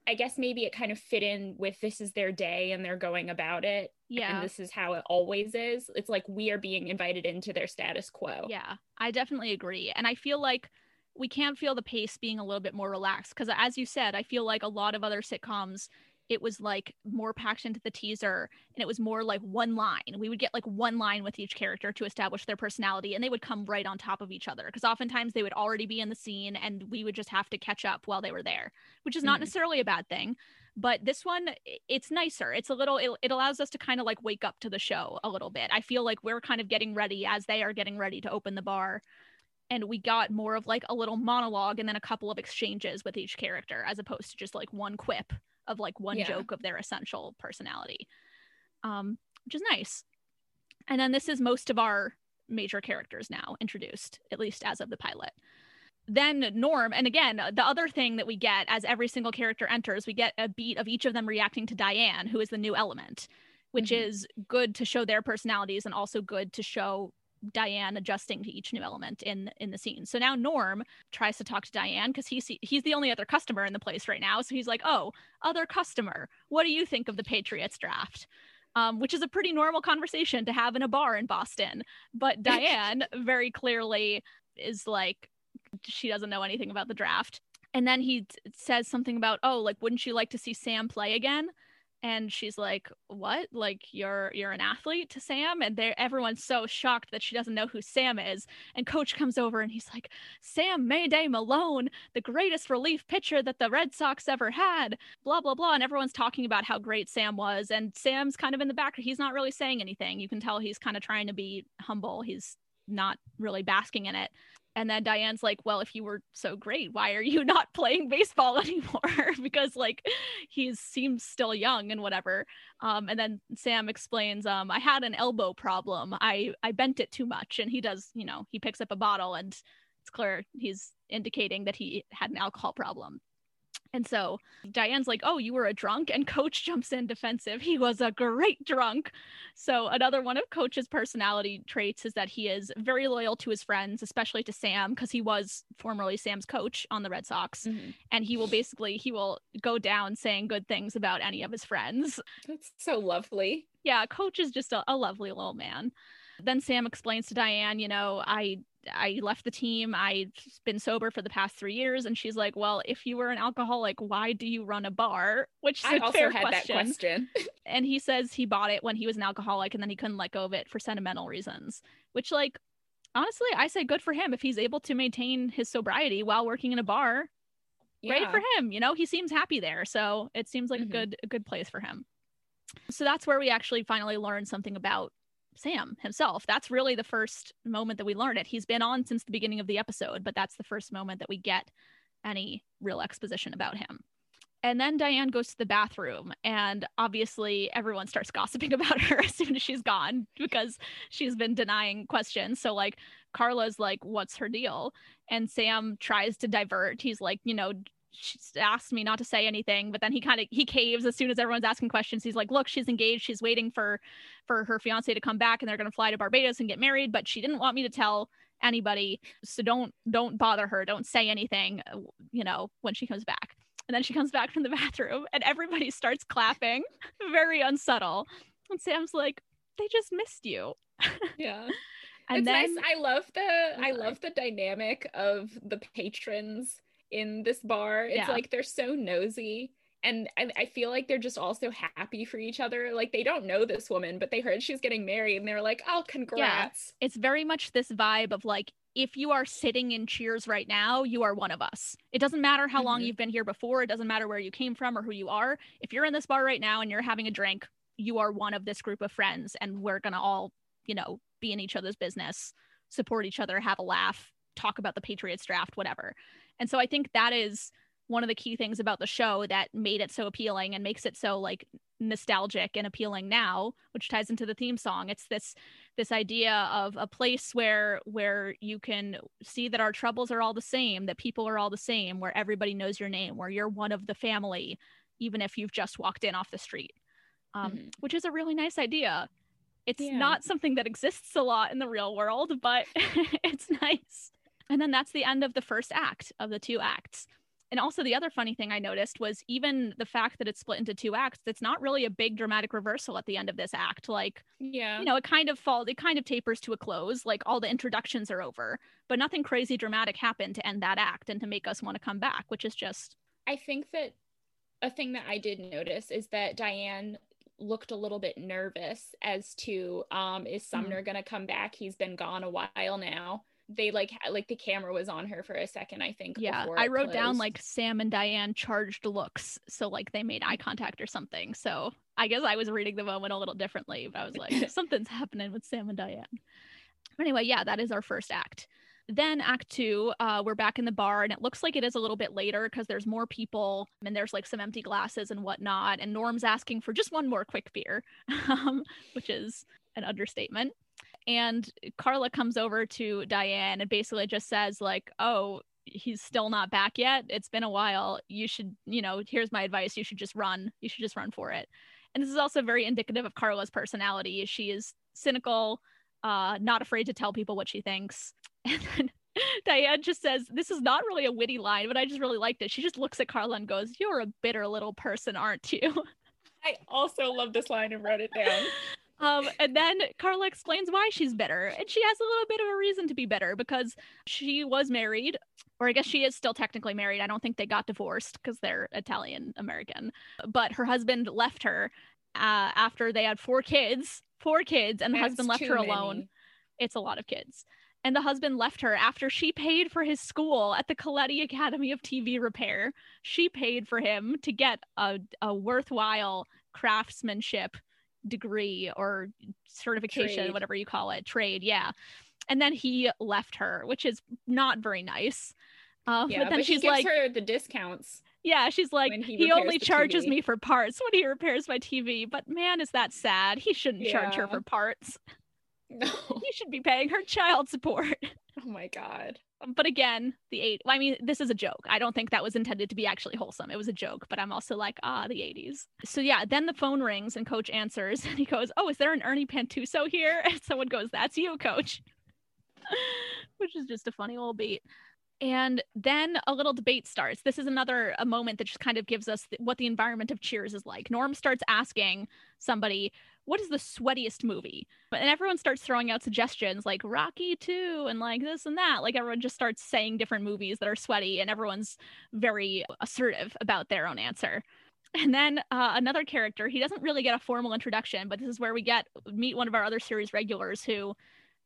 Speaker 1: I guess maybe it kind of fit in with this is their day and they're going about it. Yeah. And this is how it always is. It's like we are being invited into their status quo.
Speaker 2: Yeah, I definitely agree. And I feel like we can't feel the pace being a little bit more relaxed because, as you said, I feel like a lot of other sitcoms it was like more packed into the teaser and it was more like one line. We would get like one line with each character to establish their personality and they would come right on top of each other because oftentimes they would already be in the scene and we would just have to catch up while they were there, which is not mm-hmm. necessarily a bad thing. But this one, it's nicer. It's a little, it, it allows us to kind of like wake up to the show a little bit. I feel like we're kind of getting ready as they are getting ready to open the bar and we got more of like a little monologue and then a couple of exchanges with each character as opposed to just like one quip of like one yeah. joke of their essential personality, um, which is nice. And then this is most of our major characters now introduced, at least as of the pilot. Then Norm, and again, the other thing that we get as every single character enters, we get a beat of each of them reacting to Diane, who is the new element, which mm-hmm. is good to show their personalities and also good to show Diane adjusting to each new element in in the scene. So now Norm tries to talk to Diane because he's he's the only other customer in the place right now. So he's like, "Oh, other customer, what do you think of the Patriots draft?" Um, which is a pretty normal conversation to have in a bar in Boston. But Diane very clearly is like, she doesn't know anything about the draft. And then he t- says something about, "Oh, like, wouldn't you like to see Sam play again?" And she's like what? Like you're you're an athlete to sam? And they everyone's so shocked that she doesn't know who sam is. And coach comes over and he's like sam mayday malone the greatest relief pitcher that the red sox ever had blah blah blah. And everyone's talking about how great sam was. And sam's kind of in the back he's not really saying anything. You can tell he's kind of trying to be humble. He's not really basking in it and then Diane's like, "Well, if you were so great, why are you not playing baseball anymore?" because like he seems still young and whatever. Um, and then Sam explains, um, "I had an elbow problem. I I bent it too much." And he does, you know, he picks up a bottle and it's clear he's indicating that he had an alcohol problem. And so Diane's like, Oh, you were a drunk? And Coach jumps in defensive. He was a great drunk. So, another one of Coach's personality traits is that he is very loyal to his friends, especially to Sam, because he was formerly Sam's coach on the Red Sox. Mm-hmm. And he will basically, he will go down saying good things about any of his friends.
Speaker 1: That's so lovely.
Speaker 2: Yeah, Coach is just a, a lovely little man. Then Sam explains to Diane, you know, I I left the team. I've been sober for the past three years. And she's like, Well, if you were an alcoholic, why do you run a bar? Which I also had question. that question. and he says he bought it when he was an alcoholic and then he couldn't let go of it for sentimental reasons. Which, like, honestly, I say good for him if he's able to maintain his sobriety while working in a bar. Yeah. Great for him. You know, he seems happy there. So it seems like mm-hmm. a good a good place for him. So that's where we actually finally learn something about Sam himself. That's really the first moment that we learn it. He's been on since the beginning of the episode, but that's the first moment that we get any real exposition about him. And then Diane goes to the bathroom, and obviously everyone starts gossiping about her as soon as she's gone because she's been denying questions. So, like, Carla's like, What's her deal? And Sam tries to divert. He's like, You know, asked me not to say anything but then he kind of he caves as soon as everyone's asking questions he's like look she's engaged she's waiting for for her fiance to come back and they're going to fly to barbados and get married but she didn't want me to tell anybody so don't don't bother her don't say anything uh, you know when she comes back and then she comes back from the bathroom and everybody starts clapping, very unsubtle. And Sam's like, they just missed you.
Speaker 1: Yeah. and it's then nice. I love the I love the dynamic of the patrons in this bar. It's yeah. like they're so nosy. And I, I feel like they're just also happy for each other. Like they don't know this woman, but they heard she's getting married and they're like, oh, congrats.
Speaker 2: Yeah. It's very much this vibe of like, if you are sitting in cheers right now, you are one of us. It doesn't matter how mm-hmm. long you've been here before. It doesn't matter where you came from or who you are. If you're in this bar right now and you're having a drink, you are one of this group of friends and we're going to all, you know, be in each other's business, support each other, have a laugh, talk about the Patriots draft, whatever. And so I think that is one of the key things about the show that made it so appealing and makes it so like nostalgic and appealing now which ties into the theme song it's this this idea of a place where where you can see that our troubles are all the same that people are all the same where everybody knows your name where you're one of the family even if you've just walked in off the street um, mm-hmm. which is a really nice idea it's yeah. not something that exists a lot in the real world but it's nice and then that's the end of the first act of the two acts and also, the other funny thing I noticed was even the fact that it's split into two acts, it's not really a big dramatic reversal at the end of this act. Like,
Speaker 1: yeah,
Speaker 2: you know, it kind of falls, it kind of tapers to a close. Like, all the introductions are over, but nothing crazy dramatic happened to end that act and to make us want to come back, which is just.
Speaker 1: I think that a thing that I did notice is that Diane looked a little bit nervous as to um is mm-hmm. Sumner mm. going to come back? He's been gone a while now they like like the camera was on her for a second i think
Speaker 2: yeah i wrote closed. down like sam and diane charged looks so like they made eye contact or something. So i guess i was reading the moment a little differently but i was like something's happening with sam and diane. But anyway yeah that is our first act. Then act two uh, we're back in the bar and it looks like it is a little bit later because there's more people and there's like some empty glasses and whatnot and norm's asking for just one more quick beer um, which is an understatement and Carla comes over to Diane and basically just says like, "Oh, he's still not back yet. It's been a while. You should, you know, here's my advice. You should just run. You should just run for it." And this is also very indicative of Carla's personality. She is cynical, uh, not afraid to tell people what she thinks. And then Diane just says, This is not really a witty line, but I just really liked it. She just looks at Carla and goes, You're a bitter little person, aren't you?
Speaker 1: I also love this line and wrote it down.
Speaker 2: Um, and then Carla explains why she's bitter. And she has a little bit of a reason to be bitter because she was married, or I guess she is still technically married. I don't think they got divorced because they're Italian American. But her husband left her uh, after they had four kids, four kids, and the That's husband left her many. alone. It's a lot of kids. And the husband left her after she paid for his school at the Coletti Academy of TV Repair. She paid for him to get a, a worthwhile craftsmanship degree or certification, trade. whatever you call it, trade. Yeah. And then he left her, which is not very nice.
Speaker 1: Uh, yeah, but then but she's like, her the discounts.
Speaker 2: Yeah, she's like, he, he only charges TV. me for parts when he repairs my TV. But man, is that sad? He shouldn't yeah. charge her for parts. No. He should be paying her child support.
Speaker 1: Oh my god
Speaker 2: but again, the eight. I mean, this is a joke. I don't think that was intended to be actually wholesome. It was a joke, but I'm also like, ah, the 80s. So yeah, then the phone rings and Coach answers, and he goes, "Oh, is there an Ernie Pantusso here?" And someone goes, "That's you, Coach," which is just a funny little beat. And then a little debate starts. This is another a moment that just kind of gives us th- what the environment of Cheers is like. Norm starts asking somebody, what is the sweatiest movie? And everyone starts throwing out suggestions like Rocky 2 and like this and that. Like everyone just starts saying different movies that are sweaty and everyone's very assertive about their own answer. And then uh, another character, he doesn't really get a formal introduction, but this is where we get meet one of our other series regulars who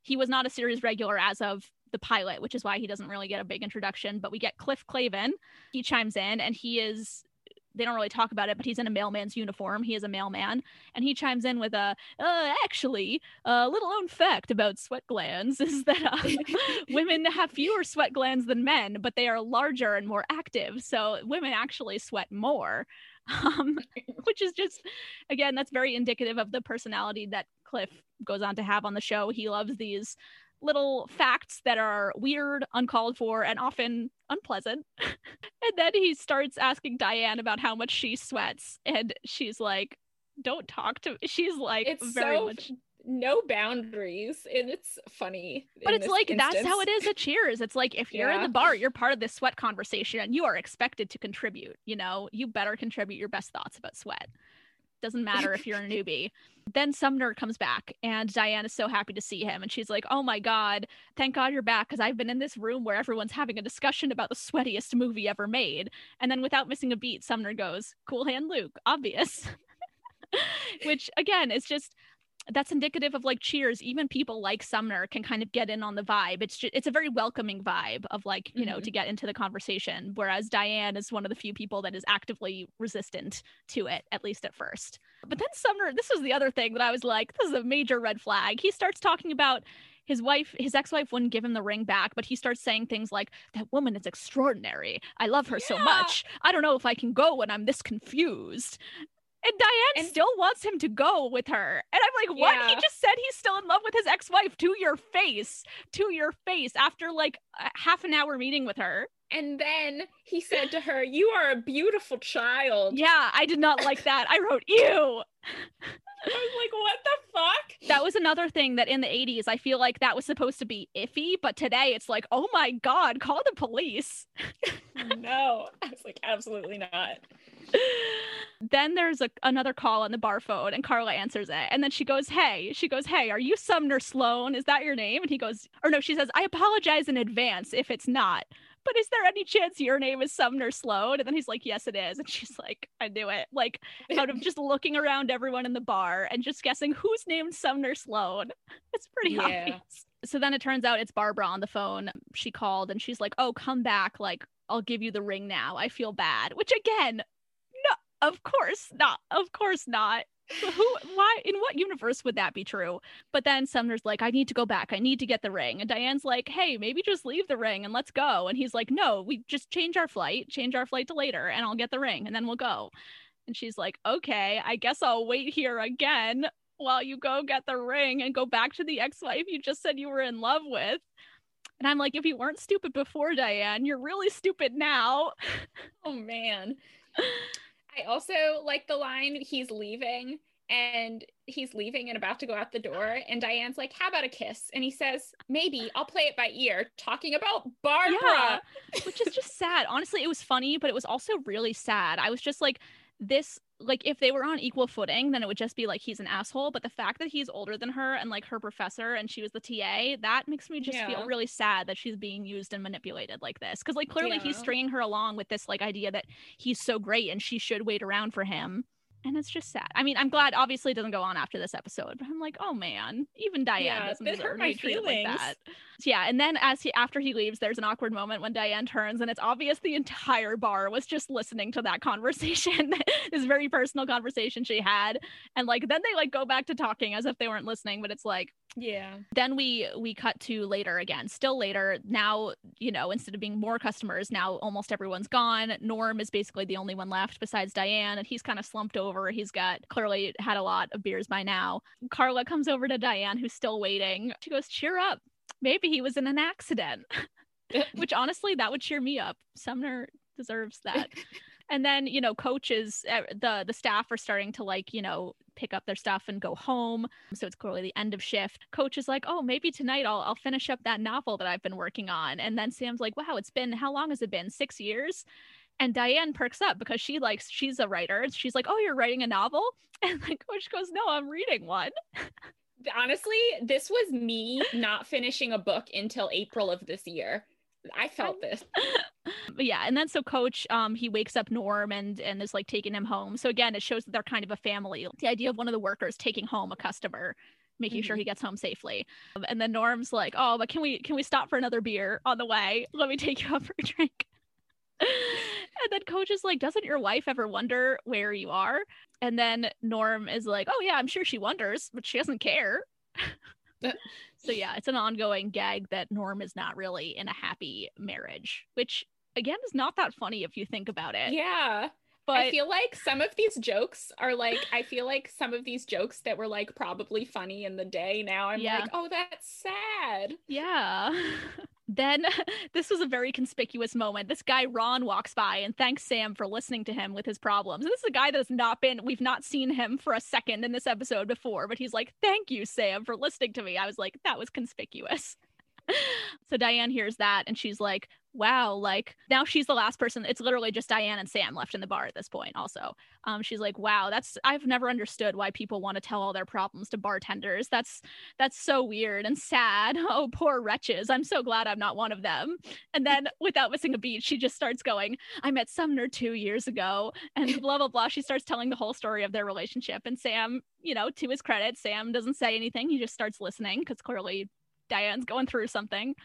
Speaker 2: he was not a series regular as of the pilot, which is why he doesn't really get a big introduction. But we get Cliff Clavin. He chimes in and he is they don't really talk about it, but he's in a mailman's uniform. He is a mailman, and he chimes in with a uh, actually a little known fact about sweat glands is that uh, women have fewer sweat glands than men, but they are larger and more active. So women actually sweat more. Um, which is just again that's very indicative of the personality that cliff goes on to have on the show he loves these little facts that are weird, uncalled for, and often unpleasant. and then he starts asking Diane about how much she sweats, and she's like, "Don't talk to." Me. She's like,
Speaker 1: it's
Speaker 2: very
Speaker 1: so
Speaker 2: much
Speaker 1: no boundaries, and it's funny.
Speaker 2: But it's like that's how it is at Cheers. It's like if you're in the bar, you're part of this sweat conversation and you are expected to contribute. You know, you better contribute your best thoughts about sweat. Doesn't matter if you're a newbie. Then Sumner comes back and Diane is so happy to see him. And she's like, Oh my God, thank God you're back because I've been in this room where everyone's having a discussion about the sweatiest movie ever made. And then without missing a beat, Sumner goes, Cool hand Luke, obvious. Which again is just that's indicative of like cheers even people like sumner can kind of get in on the vibe. It's just it's a very welcoming vibe of like you know
Speaker 1: Mhm.
Speaker 2: to get into the conversation whereas diane is one of the few people that is actively resistant to it at least at first. But then sumner this was the other thing that i was like this is a major red flag. He starts talking about his wife his ex-wife wouldn't give him the ring back but he starts saying things like that woman is extraordinary. I love her so much. I don't know if i can go when i'm this confused and Diane
Speaker 1: And-
Speaker 2: still wants him to go with her. And I'm like, what? He just said he's still in love with his ex wife to your face, to your face after like a half an hour meeting with her.
Speaker 1: And then he said to her, "You are a beautiful child."
Speaker 2: Yeah, I did not like that. I wrote, ew.
Speaker 1: I was like, "What the fuck?"
Speaker 2: That was another thing that in the 80s, I feel like that was supposed to be iffy. But today it's like, oh my God, call the police.
Speaker 1: no, I was like, "Absolutely not."
Speaker 2: then there's a, another call on the bar phone and Carla answers it. And then she goes, Hey, she goes, Hey, are you Sumner Sloan? Is that your name? And he goes, Or no, she says, I apologize in advance if it's not. But is there any chance your name is Sumner Sloan? And then he's like, Yes, it is. And she's like, I knew it. Like, out of just looking around everyone in the bar and just guessing who's named Sumner Sloan. It's pretty
Speaker 1: Yeah.
Speaker 2: obvious. So then it turns out it's Barbara on the phone. She called and she's like, Oh, come back. Like, I'll give you the ring now. I feel bad. Which again, no, of course not. Of course not. Who, why, in what universe would that be true? But then Sumner's like, I need to go back. I need to get the ring. And Diane's like, hey, maybe just leave the ring and let's go. And he's like, no, we just change our flight, change our flight to later, and I'll get the ring and then we'll go. And she's like, okay, I guess I'll wait here again while you go get the ring and go back to the ex wife you just said you were in love with. And I'm like, if you weren't stupid before, Diane, you're really stupid now.
Speaker 1: Oh man. I also like the line he's leaving and he's leaving and about to go out the door and Diane's like, "How about a kiss?" And he says, "Maybe. I'll play it by ear." Talking about Barbara.
Speaker 2: Yeah. which is just sad. Honestly, it was funny, but it was also really sad. I was just like, this, like, if they were on equal footing, then it would just be like he's an asshole. But the fact that he's older than her and like her professor and she was the TA, that makes me just
Speaker 1: Yeah.
Speaker 2: feel really sad that she's being used and manipulated like this. Cause like clearly he's stringing her along with this like idea that he's so great and she should wait around for him. And it's just sad. I mean, I'm glad obviously it doesn't go on after this episode, but I'm like, oh man, even Diane
Speaker 1: Yeah,
Speaker 2: doesn't deserve
Speaker 1: hurt
Speaker 2: to
Speaker 1: my
Speaker 2: be treated like
Speaker 1: feelings.
Speaker 2: that. Yeah, and then as he after he leaves, there's an awkward moment when Diane turns, and it's obvious the entire bar was just listening to that conversation, this very personal conversation she had, and like then they like go back to talking as if they weren't listening, but it's like
Speaker 1: Yeah.
Speaker 2: then we we cut to later again still later. Now you know instead of being more customers now almost everyone's gone. Norm is basically the only one left besides diane and he's kind of slumped over. He's got clearly had a lot of beers by now. Carla comes over to diane who's still waiting. She goes cheer up. Maybe he was in an accident. Which honestly that would cheer me up. Sumner deserves that. And then you know coaches uh, the the staff are starting to like you know pick up their stuff and go home. So it's clearly the end of shift. Coach is like oh maybe tonight i'll, I'll finish up that novel that i've been working on. And then sam's like wow it's been how long has it been? Six years? And diane perks up because she likes she's a writer. She's like oh you're writing a novel? And the coach goes no i'm reading one.
Speaker 1: Honestly, this was me not finishing a book until April of this year. I felt this.
Speaker 2: but yeah and then so coach um he wakes up norm and and is like taking him home so again it shows that they're kind of a family the idea of one of the workers taking home a customer making sure
Speaker 1: Mhm.
Speaker 2: he gets home safely Um, and then norm's like oh but can we can we stop for another beer on the way let me take you out for a drink and then coach is like, doesn't your wife ever wonder where you are? And then Norm is like, oh, yeah, I'm sure she wonders, but she doesn't care. So, yeah, it's an ongoing gag that Norm is not really in a happy marriage, which again is not that funny if you think about it.
Speaker 1: Yeah. But I feel like some of these jokes are like I feel like some of these jokes that were like probably funny in the day now I'm yeah. like, "Oh, that's sad."
Speaker 2: Yeah. then this was a very conspicuous moment. This guy Ron walks by and thanks Sam for listening to him with his problems. This is a guy that's not been we've not seen him for a second in this episode before, but he's like, "Thank you, Sam, for listening to me." I was like, "That was conspicuous." so Diane hears that and she's like, wow, like now she's the last person. It's literally just Diane and Sam left in the bar at this point, also. Um, she's like, wow, that's I've never understood why people want to tell all their problems to bartenders. That's that's so weird and sad. Oh, poor wretches. I'm so glad I'm not one of them. And then without missing a beat, she just starts going, I met Sumner two years ago, and blah blah blah. She starts telling the whole story of their relationship. And Sam, you know, to his credit, Sam doesn't say anything. He just starts listening because clearly Diane's going through something.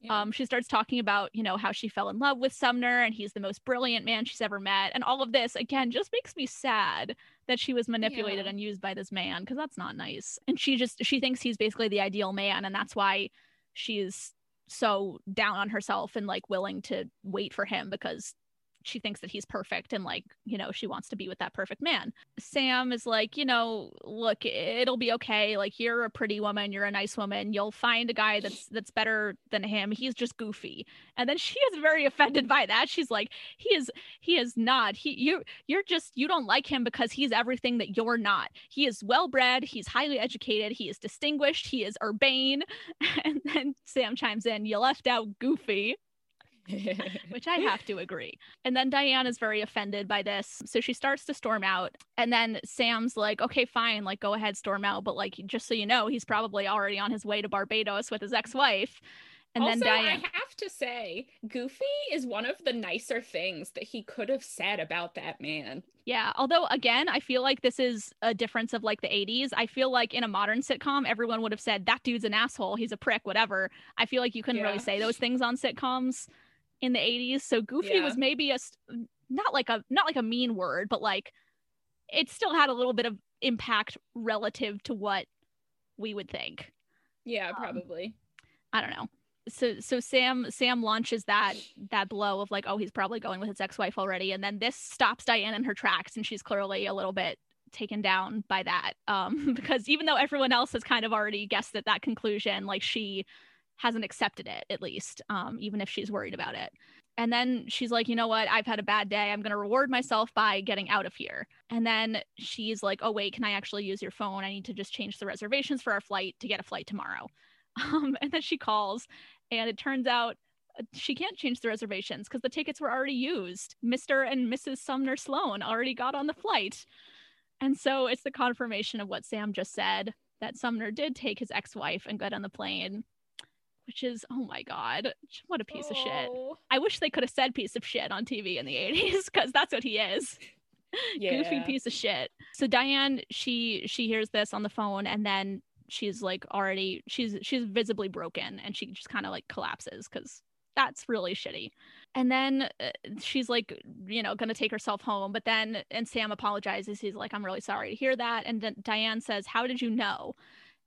Speaker 2: Yeah. Um, she starts talking about, you know, how she fell in love with Sumner and he's the most brilliant man she's ever met. And all of this, again, just makes me sad that she was manipulated yeah. and used by this man because that's not nice. And she just, she thinks he's basically the ideal man. And that's why she's so down on herself and like willing to wait for him because she thinks that he's perfect and like you know she wants to be with that perfect man. Sam is like you know look it'll be okay. Like you're a pretty woman. You're a nice woman. You'll find a guy that's that's better than him. He's just goofy. And then she is very offended by that. She's like he is he is not. He you you're just you don't like him because he's everything that you're not. He is well bred he's highly educated. He is distinguished. He is urbane. And then sam chimes in you left out goofy which I have to agree. And then Diane is very offended by this. So she starts to storm out. And then Sam's like, okay, fine, like go ahead, storm out. But like, just so you know, he's probably already on his way to Barbados with his ex wife.
Speaker 1: And also, then Diane. I have to say, Goofy is one of the nicer things that he could have said about that man.
Speaker 2: Yeah. Although, again, I feel like this is a difference of like the 80s. I feel like in a modern sitcom, everyone would have said, that dude's an asshole. He's a prick, whatever. I feel like you couldn't yeah. really say those things on sitcoms in the 80s so goofy yeah. was maybe a not like a not like a mean word but like it still had a little bit of impact relative to what we would think.
Speaker 1: Yeah um, probably. Um,
Speaker 2: i don't know. So so sam sam launches that that blow of like oh he's probably going with his ex-wife already and then this stops diane in her tracks and she's clearly a little bit taken down by that um because even though everyone else has kind of already guessed at that conclusion like she hasn't accepted it at least um, even if she's worried about it. And then she's like you know what? I've had a bad day. I'm going to reward myself by getting out of here. And then she's like oh wait can i actually use your phone? I need to just change the reservations for our flight to get a flight tomorrow. Um, and then she calls and it turns out uh, she can't change the reservations because the tickets were already used. Mr and mrs sumner sloan already got on the flight. And so it's the confirmation of what sam just said that sumner did take his ex-wife and get on the plane which is oh my god, what a piece oh. of shit. Oh. I wish they could have said piece of shit on TV in the 80s because that's what he is. Yeah. Goofy piece of shit. So Diane, she she hears this on the phone and then she's like already she's she's visibly broken and she just kind of like collapses cuz that's really shitty. And then uh, she's like, you know, going to take herself home. But then, and Sam apologizes. He's like, I'm really sorry to hear that. And then Diane says, How did you know?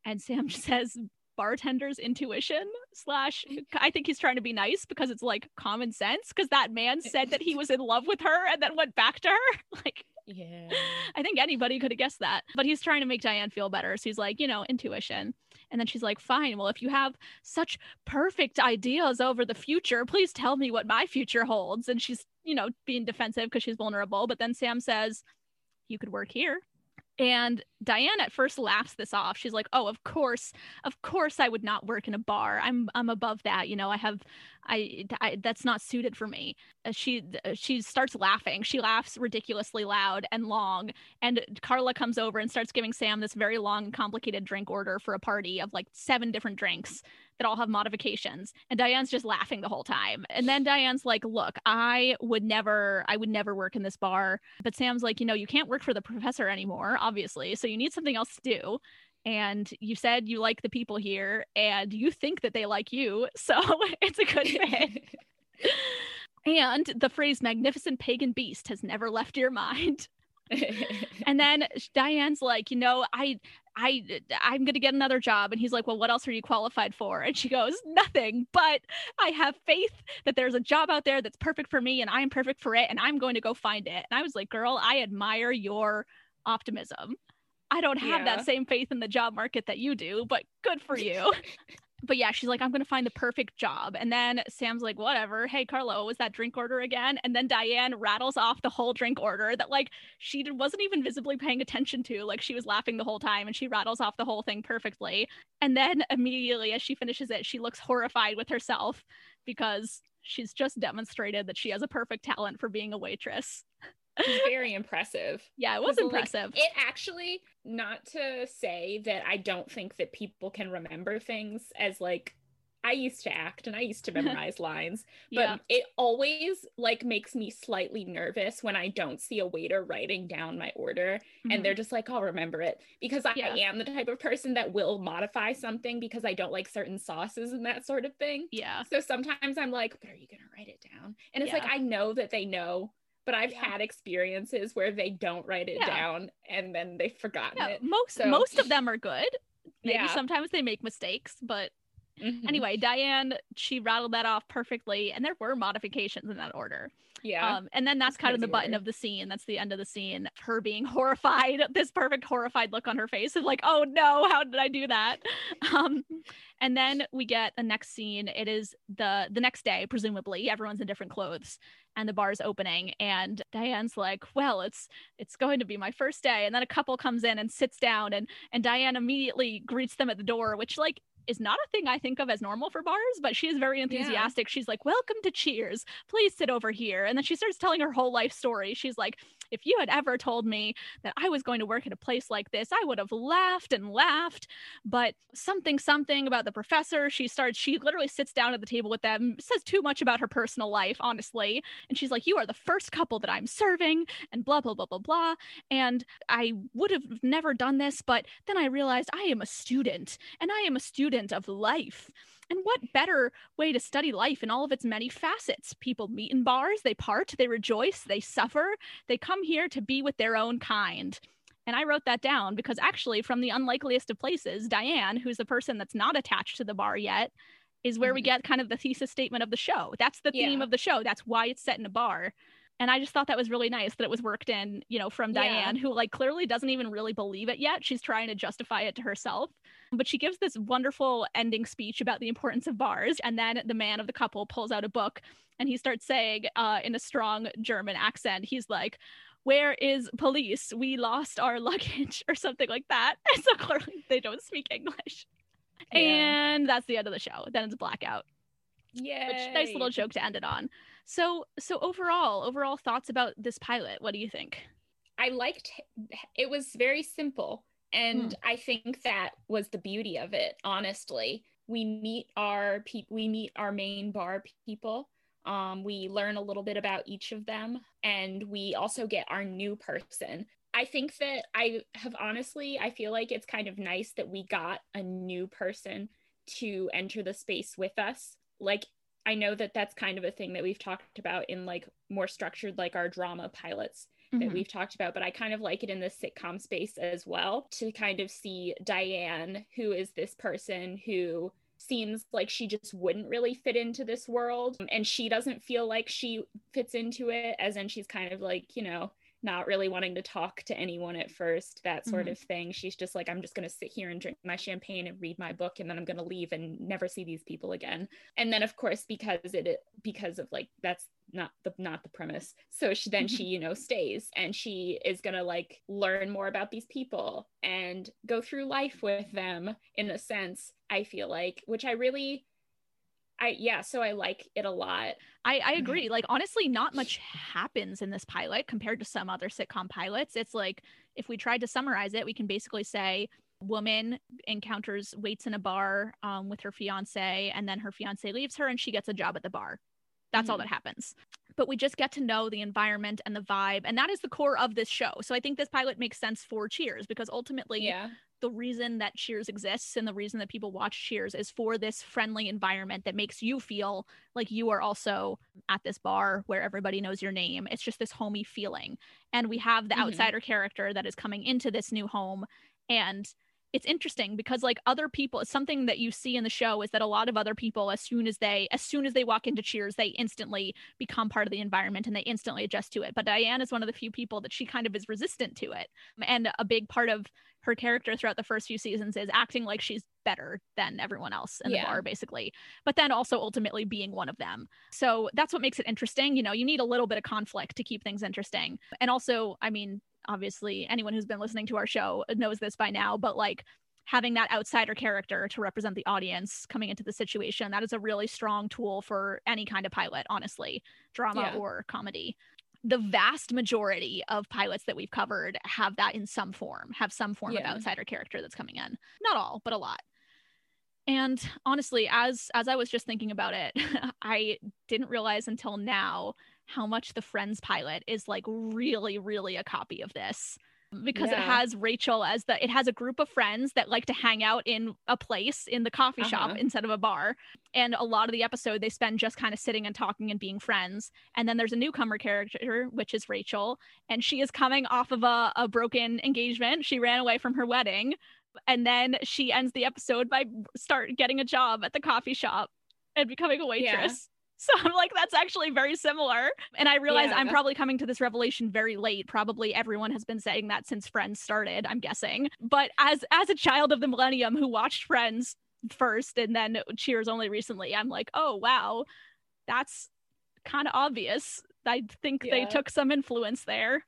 Speaker 2: And Sam says, bartender's intuition slash i think he's trying to be nice because it's like common sense because that man said that he was in love with her and then went back to her. Like
Speaker 1: yeah.
Speaker 2: I think anybody could have guessed that. But he's trying to make diane feel better. So he's like you know intuition. And then she's like fine. Well if you have such perfect ideas over the future please tell me what my future holds. And she's you know being defensive because she's vulnerable. But then sam says you could work here and Diane at first laughs this off. She's like, "Oh, of course, of course, I would not work in a bar. I'm I'm above that. You know, I have, I, I that's not suited for me." Uh, she uh, she starts laughing. She laughs ridiculously loud and long. And Carla comes over and starts giving Sam this very long, and complicated drink order for a party of like seven different drinks that all have modifications. And Diane's just laughing the whole time. And then Diane's like, look, I would never, I would never work in this bar. But Sam's like, you know, you can't work for the professor anymore, obviously. So you need something else to do. And you said you like the people here and you think that they like you. So it's a good fit. And the phrase magnificent pagan beast has never left your mind. and then Diane's like, you know, I I I'm going to get another job and he's like, "Well, what else are you qualified for?" And she goes, "Nothing, but I have faith that there's a job out there that's perfect for me and I'm perfect for it and I'm going to go find it." And I was like, "Girl, I admire your optimism. I don't have yeah. that same faith in the job market that you do, but good for you." but yeah, she's like, I'm gonna find the perfect job. And then Sam's like, whatever. Hey, Carla, was that drink order again? And then Diane rattles off the whole drink order that like she wasn't even visibly paying attention to. Like she was laughing the whole time and she rattles off the whole thing perfectly. And then immediately as she finishes it, she looks horrified with herself because she's just demonstrated that she has a perfect talent for being a waitress.
Speaker 1: It's very impressive.
Speaker 2: Yeah, it was impressive.
Speaker 1: Like, it actually, not to say that I don't think that people can remember things as like I used to act and I used to memorize lines, but yeah. it always like makes me slightly nervous when I don't see a waiter writing down my order mm-hmm. and they're just like, I'll remember it because I yeah. am the type of person that will modify something because I don't like certain sauces and that sort of thing.
Speaker 2: Yeah.
Speaker 1: So sometimes I'm like, but are you going to write it down? And it's yeah. like, I know that they know but I've yeah. had experiences where they don't write it yeah. down and then they've forgotten yeah, it.
Speaker 2: Most so. most of them are good. Maybe sometimes they make mistakes, but mm-hmm. anyway, Diane she rattled that off perfectly, and there were modifications in that order.
Speaker 1: Yeah.
Speaker 2: Um, and then that's, kind of the button of the scene. That's the end of the scene. Her being horrified, this perfect horrified look on her face of like, oh no, how did I do that? Um, and then we get the next scene. It is the the next day, presumably. Everyone's in different clothes and the bar's opening and Diane's like, "Well, it's it's going to be my first day." And then a couple comes in and sits down and and Diane immediately greets them at the door, which like is not a thing I think of as normal for bars, but she is very enthusiastic. Yeah. She's like, Welcome to Cheers. Please sit over here. And then she starts telling her whole life story. She's like, If you had ever told me that I was going to work at a place like this, I would have laughed and laughed. But something, something about the professor, she starts, she literally sits down at the table with them, says too much about her personal life, honestly. And she's like, You are the first couple that I'm serving, and blah, blah, blah, blah, blah. And I would have never done this, but then I realized I am a student and I am a student of life. And what better way to study life in all of its many facets? People meet in bars, they part, they rejoice, they suffer, they come here to be with their own kind. And I wrote that down because actually, from the unlikeliest of places, Diane, who's the person that's not attached to the bar yet, is where mm-hmm. we get kind of the thesis statement of the show. That's the theme yeah. of the show. That's why it's set in a bar and i just thought that was really nice that it was worked in you know from diane yeah. who like clearly doesn't even really believe it yet. She's trying to justify it to herself. But she gives this wonderful ending speech about the importance of bars. And then the man of the couple pulls out a book and he starts saying uh, in a strong german accent he's like where is police? We lost our luggage or something like that. And so clearly they don't speak english. Yeah. and that's the end of the show. Then it's blackout.
Speaker 1: Yeah
Speaker 2: which nice little joke to end it on so so overall, overall thoughts about this pilot. What do you think?
Speaker 1: I liked it was very simple and mm. I think that was the beauty of it, honestly. We meet our pe- we meet our main bar people. Um, we learn a little bit about each of them and we also get our new person. I think that I have honestly, I feel like it's kind of nice that we got a new person to enter the space with us. Like I know that that's kind of a thing that we've talked about in like more structured, like our drama pilots that mm-hmm. we've talked about, but I kind of like it in the sitcom space as well to kind of see Diane, who is this person who seems like she just wouldn't really fit into this world and she doesn't feel like she fits into it as in she's kind of like you know not really wanting to talk to anyone at first, that sort mm-hmm. of thing. She's just like, I'm just going to sit here and drink my champagne and read my book, and then I'm going to leave and never see these people again. And then, of course, because it, because of like, that's not the not the premise so she then she you know stays and she is going to like learn more about these people and go through life with them in a sense i feel like which i really I yeah, so I like it a lot.
Speaker 2: I, I agree. Like honestly, not much happens in this pilot compared to some other sitcom pilots. It's like if we tried to summarize it, we can basically say woman encounters waits in a bar um, with her fiance, and then her fiance leaves her, and she gets a job at the bar. That's mm-hmm. all that happens. But we just get to know the environment and the vibe, and that is the core of this show. So I think this pilot makes sense for Cheers because ultimately,
Speaker 1: yeah
Speaker 2: the reason that Cheers exists and the reason that people watch Cheers is for this friendly environment that makes you feel like you are also at this bar where everybody knows your name. It's just this homey feeling. And we have the mm-hmm. outsider character that is coming into this new home and it's interesting because like other people something that you see in the show is that a lot of other people as soon as they as soon as they walk into cheers they instantly become part of the environment and they instantly adjust to it. But diane is one of the few people that she kind of is resistant to it. And a big part of her character throughout the first few seasons is acting like she's better than everyone else in yeah. the bar basically but then also ultimately being one of them. So that's what makes it interesting. You know you need a little bit of conflict to keep things interesting. And also i mean obviously anyone who's been listening to our show knows this by now, but like having that outsider character to represent the audience coming into the situation, that is a really strong tool for any kind of pilot, honestly, drama yeah. or comedy. The vast majority of pilots that we've covered have that in some form, have some form yeah. of outsider character that's coming in. Not all, but a lot. And honestly, as as I was just thinking about it, I didn't realize until now how much the Friends pilot is like really, really a copy of this because yeah. it has Rachel as the it has a group of friends that like to hang out in a place in the coffee uh-huh. shop instead of a bar. And a lot of the episode they spend just kind of sitting and talking and being friends. And then there's a newcomer character, which is Rachel, and she is coming off of a, a broken engagement. She ran away from her wedding. And then she ends the episode by start getting a job at the coffee shop and becoming a waitress. So I'm like, that's actually very similar. And I realize yeah. I'm probably coming to this revelation very late. Probably everyone has been saying that since Friends started, I'm guessing. But as as a child of the millennium who watched Friends first and then Cheers only recently, I'm like, oh wow, that's kind of obvious. I think yeah. they took some influence there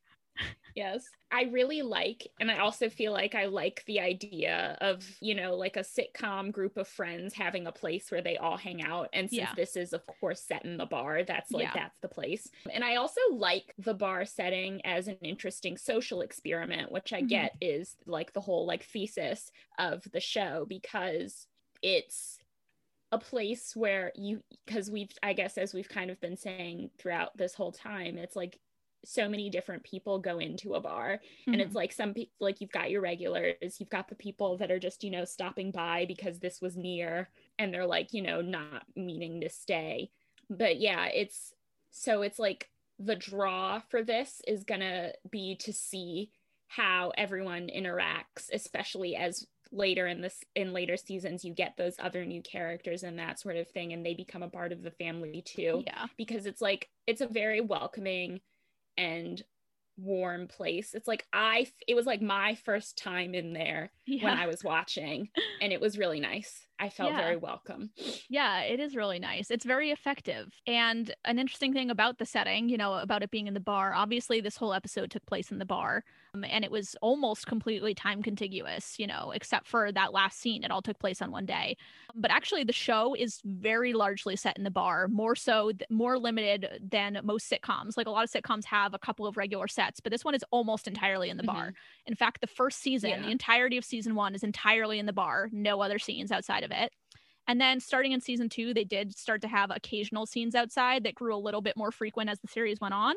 Speaker 1: yes. I really like, and I also feel like I like the idea of, you know, like a sitcom group of friends having a place where they all hang out. And since yeah. this is, of course, set in the bar, that's like, yeah. that's the place. And I also like the bar setting as an interesting social experiment, which I mm-hmm. get is like the whole like thesis of the show because it's a place where you because we've i guess as we've kind of been saying throughout this whole time it's like so many different people go into a bar mm-hmm. and it's mm-hmm. like some people like you've got your regulars you've got the people that are just you know stopping by because this was near and they're like you know not meaning to stay but yeah it's so it's like the draw for this is gonna be to see how everyone interacts especially as later in this in later seasons you get those other new characters and that sort of thing and they become a part of the family too
Speaker 2: yeah
Speaker 1: because it's like it's a very welcoming and warm place. It's like I it was like my first time in there yeah. when I was watching and it was really nice. I felt yeah. very welcome.
Speaker 2: Yeah, it is really nice. It's very effective. And an interesting thing about the setting, you know, about it being in the bar, obviously this whole episode took place in the bar. Um, and it was almost completely time contiguous, you know, except for that last scene. It all took place on one day. But actually, the show is very largely set in the bar, more so, th- more limited than most sitcoms. Like a lot of sitcoms have a couple of regular sets, but this one is almost entirely in the mm-hmm. bar. In fact, the first season, yeah. the entirety of season one is entirely in the bar, no other scenes outside of it. And then starting in season two, they did start to have occasional scenes outside that grew a little bit more frequent as the series went on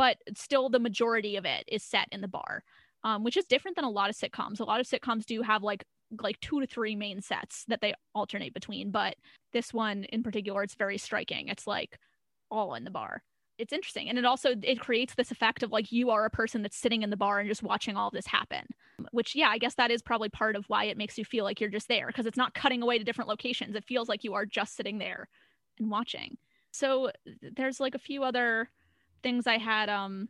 Speaker 2: but still the majority of it is set in the bar, um, which is different than a lot of sitcoms. A lot of sitcoms do have like like two to three main sets that they alternate between, but this one in particular, it's very striking. It's like all in the bar. It's interesting, and it also it creates this effect of like you are a person that's sitting in the bar and just watching all this happen. Which, yeah, I guess that is probably part of why it makes you feel like you're just there because it's not cutting away to different locations. It feels like you are just sitting there and watching. So there's like a few other things I had um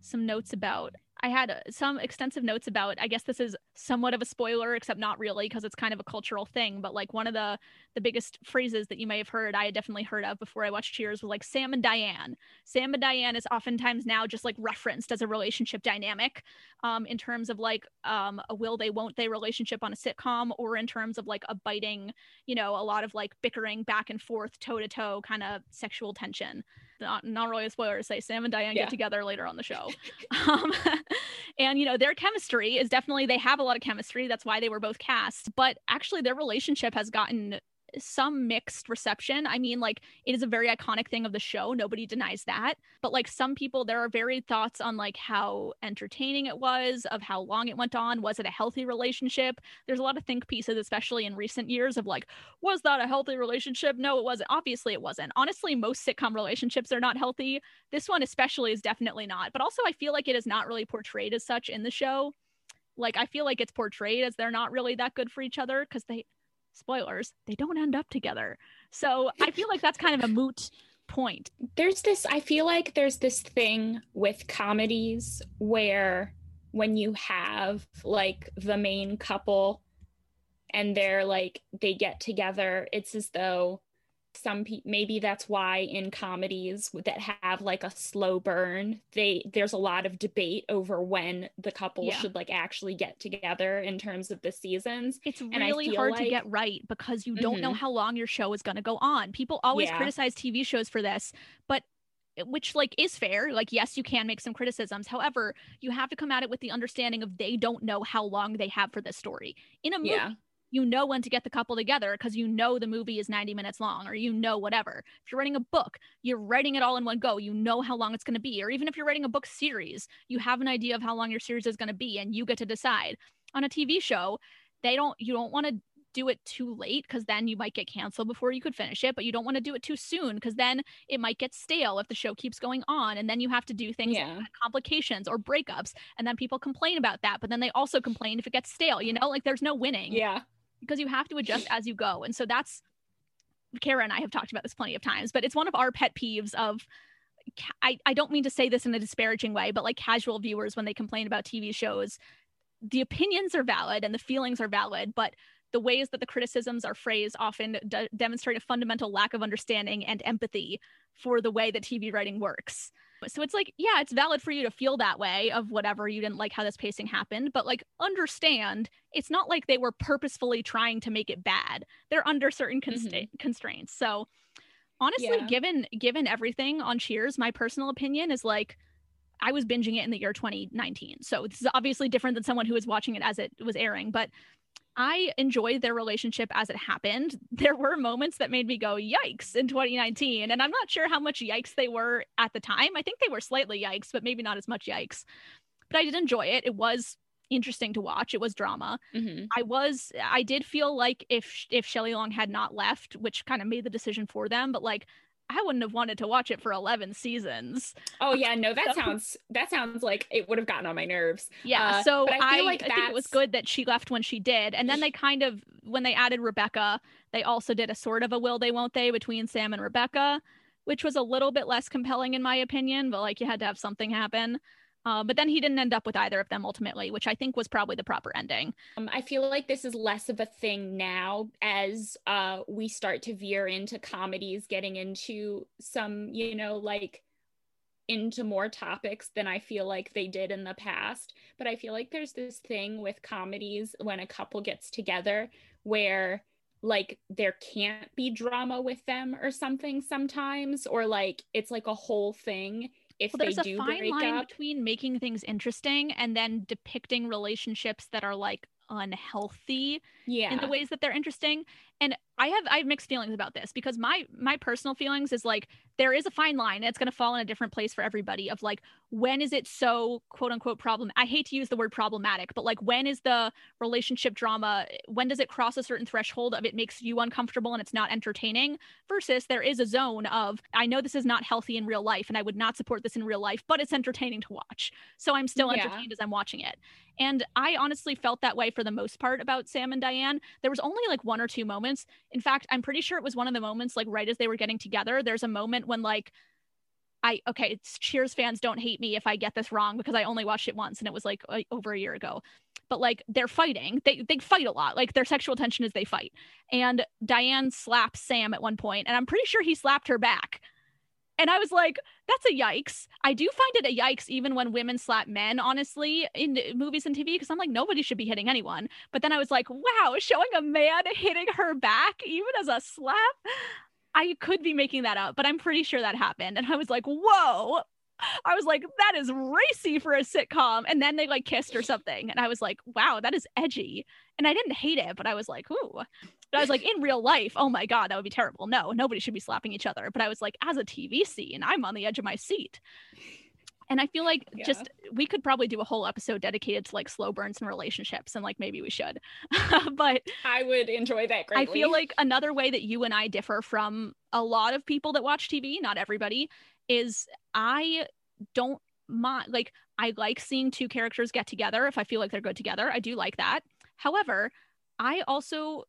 Speaker 2: some notes about. I had uh, some extensive notes about. I guess this is somewhat of a spoiler, except not really, because it's kind of a cultural thing. But like one of the the biggest phrases that you may have heard, I had definitely heard of before I watched Cheers, was like Sam and Diane. Sam and Diane is oftentimes now just like referenced as a relationship dynamic, um, in terms of like um, a will they won't they relationship on a sitcom, or in terms of like a biting, you know, a lot of like bickering back and forth, toe to toe, kind of sexual tension not, not really a spoiler to say Sam and Diane yeah. get together later on the show. um, and, you know, their chemistry is definitely, they have a lot of chemistry. That's why they were both cast. But actually, their relationship has gotten some mixed reception. I mean, like it is a very iconic thing of the show. Nobody denies that. But like some people, there are varied thoughts on like how entertaining it was, of how long it went on. Was it a healthy relationship? There's a lot of think pieces, especially in recent years, of like, was that a healthy relationship? No, it wasn't. Obviously, it wasn't. Honestly, most sitcom relationships are not healthy. This one, especially, is definitely not. But also, I feel like it is not really portrayed as such in the show like I feel like it's portrayed as they're not really that good for each other because they spoilers, they don't end up together. So I feel like that's kind of a moot point.
Speaker 1: There's this, I feel like there's this thing with comedies where when you have like the main couple and they're like, they get together, it's as though some people maybe that's why in comedies that have like a slow burn they there's a lot of debate over when the couple yeah. should like actually get together in terms of the seasons
Speaker 2: it's really hard like... to get right because you don't mm-hmm. know how long your show is going to go on people always yeah. criticize tv shows for this but which like is fair like yes you can make some criticisms however you have to come at it with the understanding of they don't know how long they have for this story in a movie yeah you know when to get the couple together because you know the movie is 90 minutes long or you know whatever. If you're writing a book, you're writing it all in one go. You know how long it's going to be. Or even if you're writing a book series, you have an idea of how long your series is going to be and you get to decide. On a TV show, they don't you don't want to do it too late because then you might get canceled before you could finish it, but you don't want to do it too soon because then it might get stale if the show keeps going on. And then you have to do things yeah. like complications or breakups. And then people complain about that, but then they also complain if it gets stale, you know, like there's no winning.
Speaker 1: Yeah
Speaker 2: because you have to adjust as you go. And so that's Kara and I have talked about this plenty of times, but it's one of our pet peeves of I, I don't mean to say this in a disparaging way, but like casual viewers when they complain about TV shows, the opinions are valid and the feelings are valid, but the ways that the criticisms are phrased often de- demonstrate a fundamental lack of understanding and empathy for the way that TV writing works. So it's like, yeah, it's valid for you to feel that way of whatever you didn't like how this pacing happened, but like understand it's not like they were purposefully trying to make it bad. They're under certain mm-hmm. constraints. So honestly, yeah. given given everything on Cheers, my personal opinion is like I was binging it in the year 2019. So this is obviously different than someone who was watching it as it was airing, but I enjoyed their relationship as it happened. There were moments that made me go, yikes, in 2019. And I'm not sure how much yikes they were at the time. I think they were slightly yikes, but maybe not as much yikes. But I did enjoy it. It was interesting to watch. It was drama. Mm-hmm. I was I did feel like if if Shelley Long had not left, which kind of made the decision for them, but like I wouldn't have wanted to watch it for 11 seasons.
Speaker 1: Oh yeah, no, that so, sounds that sounds like it would have gotten on my nerves.
Speaker 2: Yeah, uh, so I, I, like I think it was good that she left when she did. And then they kind of when they added Rebecca, they also did a sort of a will they won't they between Sam and Rebecca, which was a little bit less compelling in my opinion, but like you had to have something happen. Uh, but then he didn't end up with either of them ultimately, which I think was probably the proper ending.
Speaker 1: Um, I feel like this is less of a thing now as uh, we start to veer into comedies, getting into some, you know, like into more topics than I feel like they did in the past. But I feel like there's this thing with comedies when a couple gets together where like there can't be drama with them or something sometimes, or like it's like a whole thing if well, there's a fine line up.
Speaker 2: between making things interesting and then depicting relationships that are like unhealthy yeah. in the ways that they're interesting and i have i have mixed feelings about this because my my personal feelings is like there is a fine line it's going to fall in a different place for everybody of like when is it so quote unquote problem i hate to use the word problematic but like when is the relationship drama when does it cross a certain threshold of it makes you uncomfortable and it's not entertaining versus there is a zone of i know this is not healthy in real life and i would not support this in real life but it's entertaining to watch. So i'm still entertained yeah. as i'm watching it. And i honestly felt that way for the most part about sam and diane. There was only like one or two moments in fact i'm pretty sure it was one of the moments like right as they were getting together there's a moment when like I okay, Cheers fans don't hate me if I get this wrong because I only watched it once and it was like over a year ago. But like they're fighting. They they fight a lot. Like their sexual tension is they fight. And Diane slaps Sam at one point and I'm pretty sure he slapped her back. And I was like, that's a yikes. I do find it a yikes even when women slap men, honestly, in movies and TV, because I'm like, nobody should be hitting anyone. But then I was like, wow, showing a man hitting her back, even as a slap, I could be making that up, but I'm pretty sure that happened. And I was like, whoa, I was like, that is racy for a sitcom. And then they like kissed or something. And I was like, wow, that is edgy. And I didn't hate it, but I was like, ooh. But I was like, in real life, oh my God, that would be terrible. No, nobody should be slapping each other. But I was like, as a TV scene, I'm on the edge of my seat. And I feel like yeah. just we could probably do a whole episode dedicated to like slow burns and relationships, and like maybe we should. but
Speaker 1: I would enjoy that greatly.
Speaker 2: I feel like another way that you and I differ from a lot of people that watch TV, not everybody, is I don't mind like I like seeing two characters get together if I feel like they're good together. I do like that. However, I also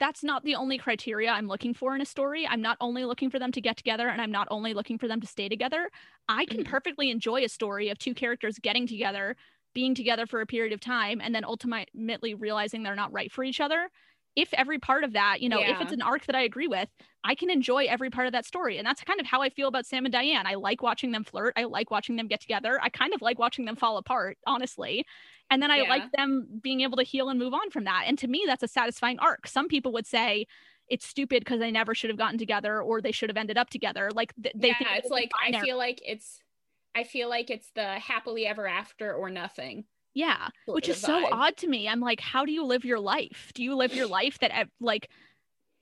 Speaker 2: that's not the only criteria I'm looking for in a story. I'm not only looking for them to get together and I'm not only looking for them to stay together. I can mm-hmm. perfectly enjoy a story of two characters getting together, being together for a period of time, and then ultimately realizing they're not right for each other if every part of that, you know, yeah. if it's an arc that I agree with, I can enjoy every part of that story. And that's kind of how I feel about Sam and Diane. I like watching them flirt. I like watching them get together. I kind of like watching them fall apart, honestly. And then I yeah. like them being able to heal and move on from that. And to me, that's a satisfying arc. Some people would say, it's stupid because they never should have gotten together or they should have ended up together. Like th- they
Speaker 1: yeah, think it's like I feel like it's I feel like it's the happily ever after or nothing.
Speaker 2: Yeah, which is so odd to me. I'm like, how do you live your life? Do you live your life that like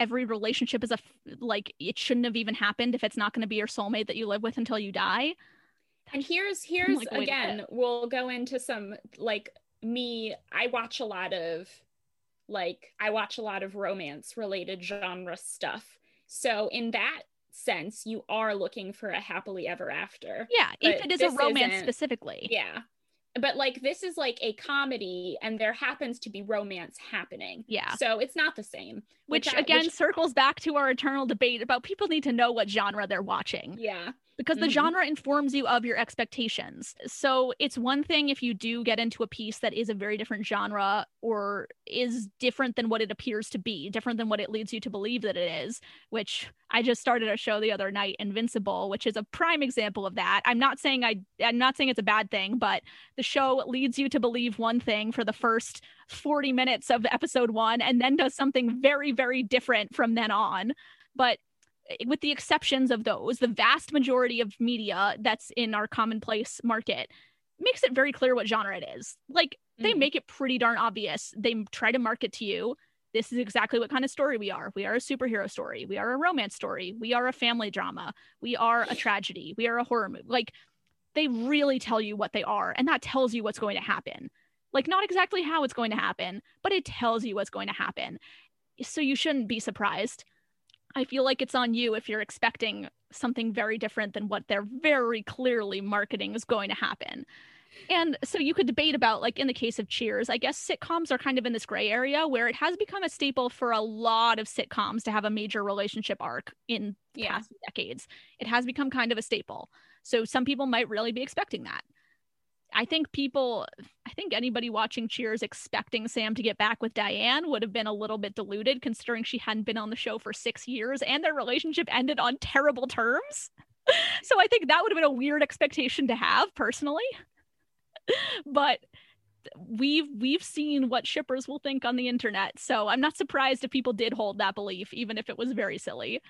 Speaker 2: every relationship is a like it shouldn't have even happened if it's not going to be your soulmate that you live with until you die?
Speaker 1: and here's here's like, again, we'll go into some like me. I watch a lot of like I watch a lot of romance related genre stuff. So in that sense, you are looking for a happily ever after.
Speaker 2: Yeah, if it is a romance specifically.
Speaker 1: Yeah but like this is like a comedy and there happens to be romance happening.
Speaker 2: Yeah.
Speaker 1: So it's not the same.
Speaker 2: Which, which again which... circles back to our eternal debate about people need to know what genre they're watching.
Speaker 1: Yeah
Speaker 2: because the mm-hmm. genre informs you of your expectations. So it's one thing if you do get into a piece that is a very different genre or is different than what it appears to be, different than what it leads you to believe that it is, which I just started a show the other night, Invincible, which is a prime example of that. I'm not saying I I'm not saying it's a bad thing, but the show leads you to believe one thing for the first 40 minutes of episode 1 and then does something very very different from then on. But with the exceptions of those, the vast majority of media that's in our commonplace market makes it very clear what genre it is. Like they mm. make it pretty darn obvious. They try to market to you. This is exactly what kind of story we are. We are a superhero story. We are a romance story. We are a family drama. We are a tragedy. We are a horror movie. Like they really tell you what they are, and that tells you what's going to happen. Like not exactly how it's going to happen, but it tells you what's going to happen. So you shouldn't be surprised I feel like it's on you if you're expecting something very different than what they're very clearly marketing is going to happen. And so you could debate about, like in the case of Cheers, I guess sitcoms are kind of in this gray area where it has become a staple for a lot of sitcoms to have a major relationship arc in yeah. past decades. It has become kind of a staple. So some people might really be expecting that. I think people, I think anybody watching Cheers expecting Sam to get back with Diane would have been a little bit deluded considering she hadn't been on the show for six years and their relationship ended on terrible terms. so I think that would have been a weird expectation to have personally. but we've we've seen what shippers will think on the internet so i'm not surprised if people did hold that belief even if it was very silly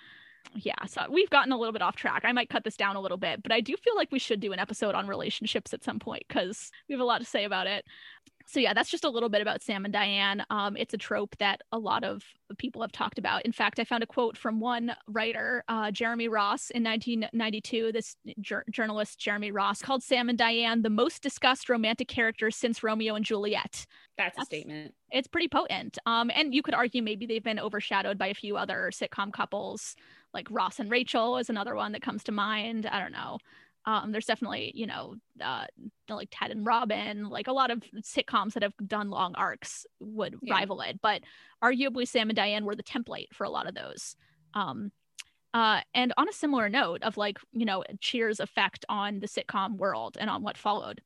Speaker 2: yeah, so we've gotten a little bit off track. I might cut this down a little bit, but I do feel like we should do an episode on relationships at some point because we have a lot to say about it. So yeah, that's just a little bit about Sam and Diane. Um, it's a trope that a lot of people have talked about. In fact, I found a quote from one writer, uh, Jeremy Ross, in 1992. This jur- journalist Jeremy Ross called Sam and Diane the most discussed romantic characters since Romeo and Juliet.
Speaker 1: That's, that's a statement.
Speaker 2: It's pretty potent. Um, and you could argue maybe they've been overshadowed by a few other sitcom couples like Ross and Rachel is another one that comes to mind. I don't know. Um, there's definitely, you know, uh, like Ted and Robin, like a lot of sitcoms that have done long arcs would yeah. rival it. But arguably, Sam and Diane were the template for a lot of those. Um, uh, and on a similar note of like, you know, Cheers' effect on the sitcom world and on what followed,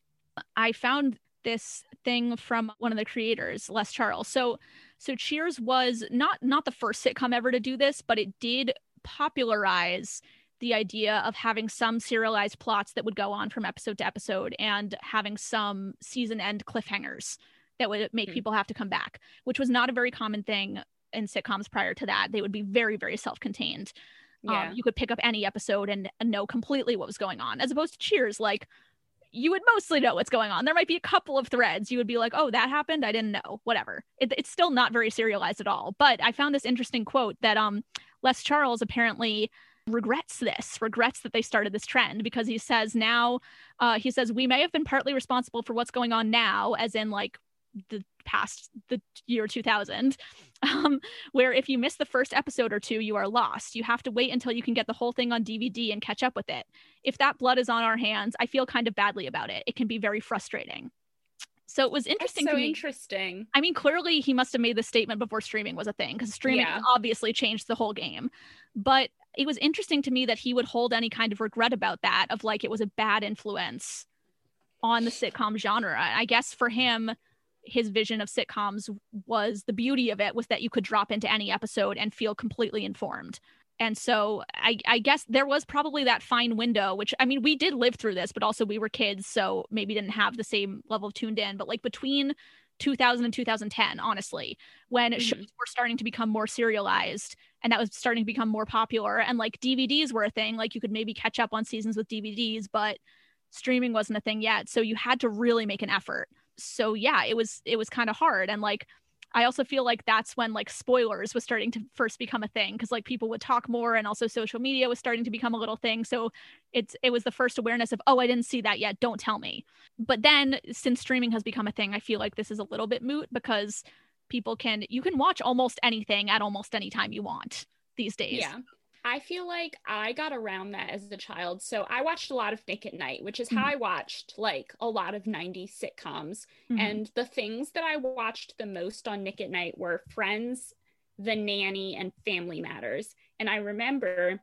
Speaker 2: I found this thing from one of the creators, Les Charles. So, so Cheers was not not the first sitcom ever to do this, but it did popularize the idea of having some serialized plots that would go on from episode to episode and having some season end cliffhangers that would make mm-hmm. people have to come back, which was not a very common thing in sitcoms prior to that. They would be very, very self contained.
Speaker 1: Yeah.
Speaker 2: Um, you could pick up any episode and, and know completely what was going on, as opposed to Cheers, like you would mostly know what's going on. There might be a couple of threads. You would be like, oh, that happened. I didn't know. Whatever. It, it's still not very serialized at all. But I found this interesting quote that um, Les Charles apparently regrets this, regrets that they started this trend because he says now, uh, he says, we may have been partly responsible for what's going on now, as in like the past the year 2000 um, where if you miss the first episode or two you are lost. You have to wait until you can get the whole thing on dvd and catch up with it. If that blood is on our hands i feel kind of badly about it. It can be very frustrating so it was interesting
Speaker 1: That's so
Speaker 2: to me
Speaker 1: interesting.
Speaker 2: I mean, clearly he must have made the statement before streaming was a thing because streaming
Speaker 1: Yeah.
Speaker 2: obviously changed the whole game. But it was interesting to me that he would hold any kind of regret about that, of like it was a bad influence on the sitcom genre. I guess for him, his vision of sitcoms was the beauty of it was that you could drop into any episode and feel completely informed. And so I, I guess there was probably that fine window, which I mean, we did live through this, but also we were kids, so maybe didn't have the same level of tuned in. But like between 2000 and 2010, honestly, when
Speaker 1: Mhm.
Speaker 2: shows were starting to become more serialized and that was starting to become more popular, and like DVDs were a thing, like you could maybe catch up on seasons with DVDs, but streaming wasn't a thing yet. So you had to really make an effort. So yeah, it was it was kind of hard. And like I also feel like that's when like spoilers was starting to first become a thing because like people would talk more and also social media was starting to become a little thing. So it's it was the first awareness of oh I didn't see that yet, don't tell me. But then since streaming has become a thing, I feel like this is a little bit moot because people can you can watch almost anything at almost any time you want these days.
Speaker 1: Yeah. I feel like I got around that as a child. So I watched a lot of Nick at Night, which is how
Speaker 2: Mhm.
Speaker 1: I watched like a lot of 90s sitcoms.
Speaker 2: Mhm.
Speaker 1: And the things that I watched the most on Nick at Night were Friends, The Nanny, and Family Matters. And I remember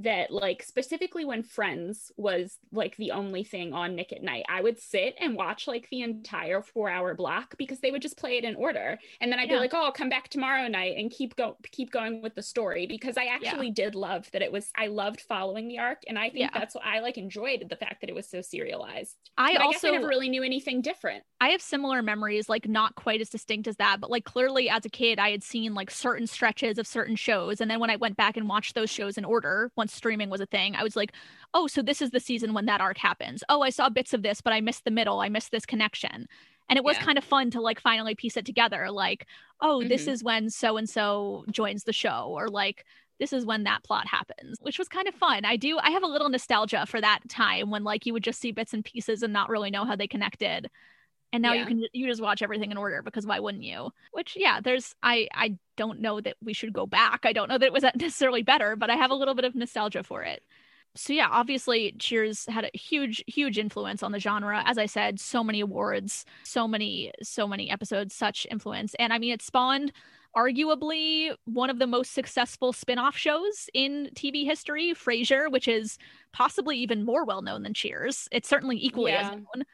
Speaker 1: that like specifically when Friends was like the only thing on Nick at Night, I would sit and watch like the entire four hour block because they would just play it in order. And then I'd
Speaker 2: Yeah.
Speaker 1: be like, oh, I'll come back tomorrow night and keep go keep going with the story because I actually did love that it was I loved following the arc. And I think
Speaker 2: Yeah.
Speaker 1: that's what I like enjoyed the fact that it was so serialized.
Speaker 2: I
Speaker 1: But I
Speaker 2: also
Speaker 1: guess I never really knew anything different.
Speaker 2: I have similar memories, like not quite as distinct as that, but like clearly as a kid, I had seen like certain stretches of certain shows. And then when I went back and watched those shows in order, once streaming was a thing, I was like, oh, so this is the season when that arc happens. Oh, I saw bits of this, but I missed the middle. I missed this connection. And it was
Speaker 1: Yeah.
Speaker 2: kind of fun to like finally piece it together. Like, oh, this
Speaker 1: Mhm.
Speaker 2: is when so and so joins the show, or like, this is when that plot happens, which was kind of fun. I do, I have a little nostalgia for that time when like you would just see bits and pieces and not really know how they connected and now you can you just watch everything in order because why wouldn't you which yeah there's i i don't know that we should go back i don't know that it was necessarily better but i have a little bit of nostalgia for it so yeah obviously cheers had a huge huge influence on the genre as i said so many awards so many so many episodes such influence and i mean it spawned arguably one of the most successful spin-off shows in TV history, Frasier, which is possibly even more well known than Cheers. It's certainly equally as
Speaker 1: Yeah.
Speaker 2: known.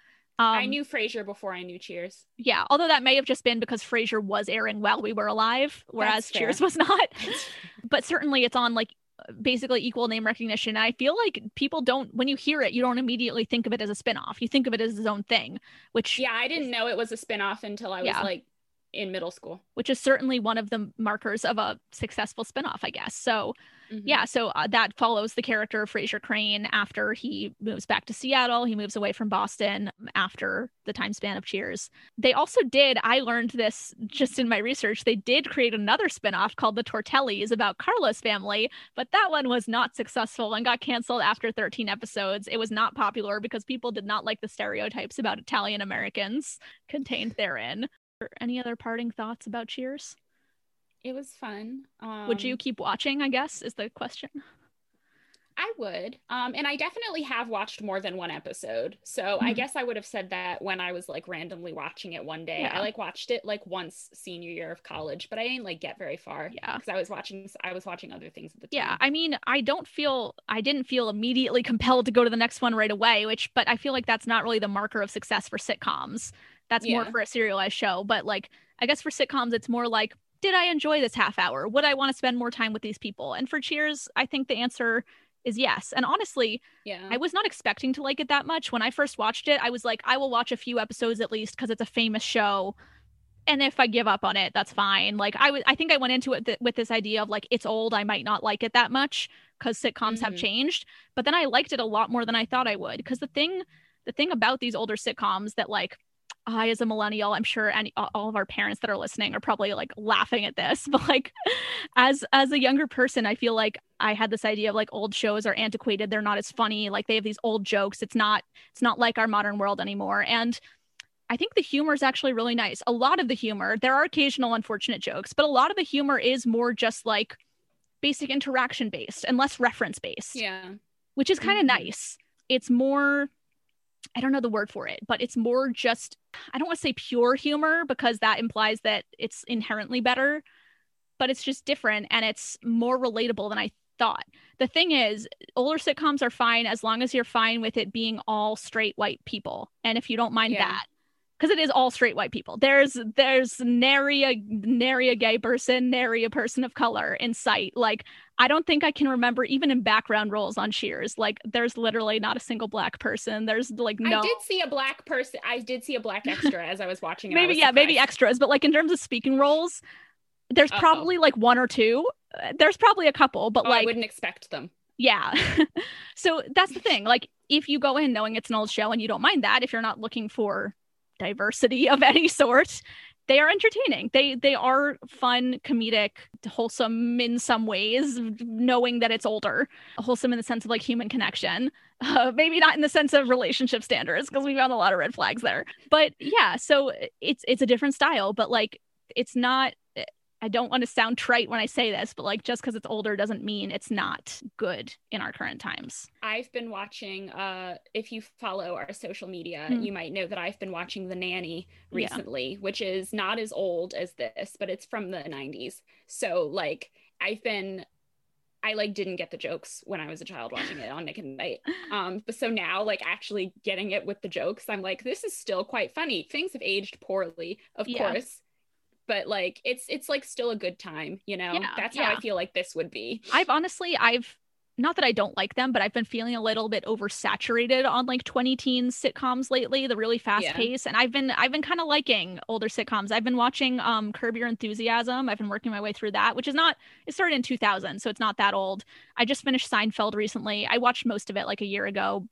Speaker 2: Um,
Speaker 1: I knew Frasier before I knew Cheers.
Speaker 2: yeah, although that may have just been because Frasier was airing while we were alive, whereas Cheers was not. but certainly it's on like basically equal name recognition. I feel like people don't when you hear it, you don't immediately think of it as a spin-off. You think of it as its own thing, which
Speaker 1: yeah, I didn't know it was a spinoff until I was
Speaker 2: Yeah.
Speaker 1: like in middle school.
Speaker 2: which is certainly one of the markers of a successful spin-off, I guess. So
Speaker 1: Mhm.
Speaker 2: yeah so uh, that follows the character of Frasier Crane after he moves back to Seattle he moves away from Boston after the time span of Cheers. They also did I learned this just in my research they did create another spin-off called the Tortellis about Carla's family but that one was not successful and got canceled after 13 episodes. It was not popular because people did not like the stereotypes about Italian Americans contained therein. Any other parting thoughts about Cheers
Speaker 1: It was fun. Um,
Speaker 2: would you keep watching I guess is the question
Speaker 1: I would. Um, and I definitely have watched more than one episode. So I
Speaker 2: Mhm.
Speaker 1: guess I would have said that when I was like randomly watching it one day.
Speaker 2: Yeah.
Speaker 1: I like watched it like once senior year of college, but I didn't like get very far.
Speaker 2: Yeah.
Speaker 1: Because I was watching I was watching other things at the time.
Speaker 2: Yeah, I mean, I don't feel I didn't feel immediately compelled to go to the next one right away, which but I feel like that's not really the marker of success for sitcoms. That's more for a serialized show, but like I guess for sitcoms it's more like did I enjoy this half hour? Would I want to spend more time with these people? And for Cheers, I think the answer is yes. And honestly,
Speaker 1: Yeah.
Speaker 2: I was not expecting to like it that much. When I first watched it, I was like, I will watch a few episodes at least because it's a famous show. And if I give up on it, that's fine. Like I was, I think I went into it th- with this idea of like it's old, I might not like it that much. because sitcoms
Speaker 1: Mhm.
Speaker 2: have changed. But then I liked it a lot more than I thought I would. Because the thing, the thing about these older sitcoms that like I, as a millennial, I'm sure any all of our parents that are listening are probably like laughing at this. But like, as as a younger person, I feel like I had this idea of like old shows are antiquated. They're not as funny. Like they have these old jokes. It's not it's not like our modern world anymore. And I think the humor is actually really nice. A lot of the humor, there are occasional unfortunate jokes, but a lot of the humor is more just like basic interaction based and less reference based,
Speaker 1: Yeah.
Speaker 2: which is kind of
Speaker 1: Mhm.
Speaker 2: nice. It's more, I don't know the word for it, but it's more just, I don't want to say pure humor because that implies that it's inherently better, but it's just different and it's more relatable than I thought. The thing is, older sitcoms are fine as long as you're fine with it being all straight white people. And if you don't mind
Speaker 1: Yeah.
Speaker 2: that, because it is all straight white people. There's there's nary a nary a gay person, nary a person of color in sight. Like I don't think I can remember even in background roles on Cheers. Like there's literally not a single black person. There's like no
Speaker 1: I did see a black person. I did see a black extra as I was watching.
Speaker 2: Maybe
Speaker 1: was
Speaker 2: yeah maybe extras, but like in terms of speaking roles, there's
Speaker 1: Uh-oh.
Speaker 2: probably like one or two. Uh, There's probably a couple, but
Speaker 1: Oh, I wouldn't expect them.
Speaker 2: yeah. so that's the thing. Like if you go in knowing it's an old show and you don't mind that, if you're not looking for diversity of any sort, they are entertaining. They they are fun, comedic, wholesome in some ways, knowing that it's older. Wholesome in the sense of like human connection. Uh, maybe not in the sense of relationship standards because we found a lot of red flags there. But yeah, so it's it's a different style, but like it's not I don't want to sound trite when I say this, but like just because it's older doesn't mean it's not good in our current times.
Speaker 1: I've been watching. Uh, if you follow our social media,
Speaker 2: Hmm.
Speaker 1: you might know that I've been watching The Nanny
Speaker 2: Yeah.
Speaker 1: recently, which is not as old as this, but it's from the '90s. So like, I've been. I like didn't get the jokes when I was a child watching it on Nick at Night. Um, but so now like actually getting it with the jokes, I'm like, this is still quite funny. Things have aged poorly, of
Speaker 2: Yeah.
Speaker 1: course, but like it's it's like still a good time, you know.
Speaker 2: Yeah,
Speaker 1: That's how
Speaker 2: yeah.
Speaker 1: I feel like this would be.
Speaker 2: I've honestly, I've not that I don't like them, but I've been feeling a little bit oversaturated on like 20 teens sitcoms lately, the really fast
Speaker 1: Yeah.
Speaker 2: pace. And I've been I've been kind of liking older sitcoms. I've been watching um Curb Your Enthusiasm. I've been working my way through that, which is not it started in 2000, so it's not that old. I just finished Seinfeld recently. I watched most of it like a year ago.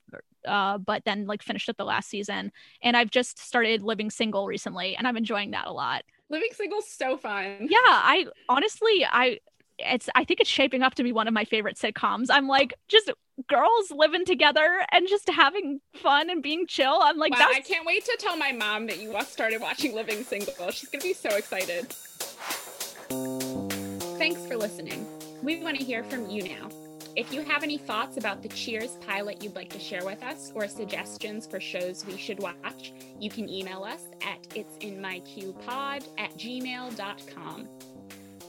Speaker 2: Uh, but then like finished up the last season and I've just started living single recently and I'm enjoying that a lot.
Speaker 1: Living single's so fun.
Speaker 2: Yeah, I honestly I it's I think it's shaping up to be one of my favorite sitcoms. I'm like just girls living together and just having fun and being chill. I'm like
Speaker 1: wow,
Speaker 2: that's
Speaker 1: I can't wait to tell my mom that you started watching Living Single. She's gonna be so excited. Thanks for listening. We want to hear from you now. If you have any thoughts about the Cheers pilot you'd like to share with us or suggestions for shows we should watch, you can email us at it'sinmyqpod at gmail.com.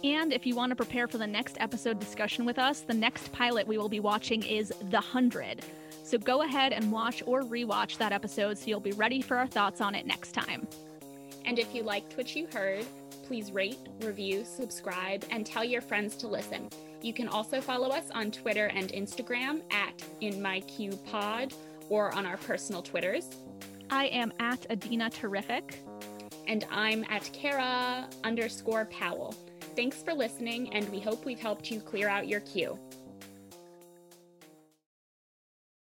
Speaker 2: And if you want to prepare for the next episode discussion with us, the next pilot we will be watching is The Hundred. So go ahead and watch or rewatch that episode so you'll be ready for our thoughts on it next time.
Speaker 1: And if you liked what you heard, please rate, review, subscribe, and tell your friends to listen. You can also follow us on Twitter and Instagram at InMyQPod or on our personal Twitters.
Speaker 2: I am at Adina Terrific.
Speaker 1: And I'm at Kara underscore Powell. Thanks for listening, and we hope we've helped you clear out your queue.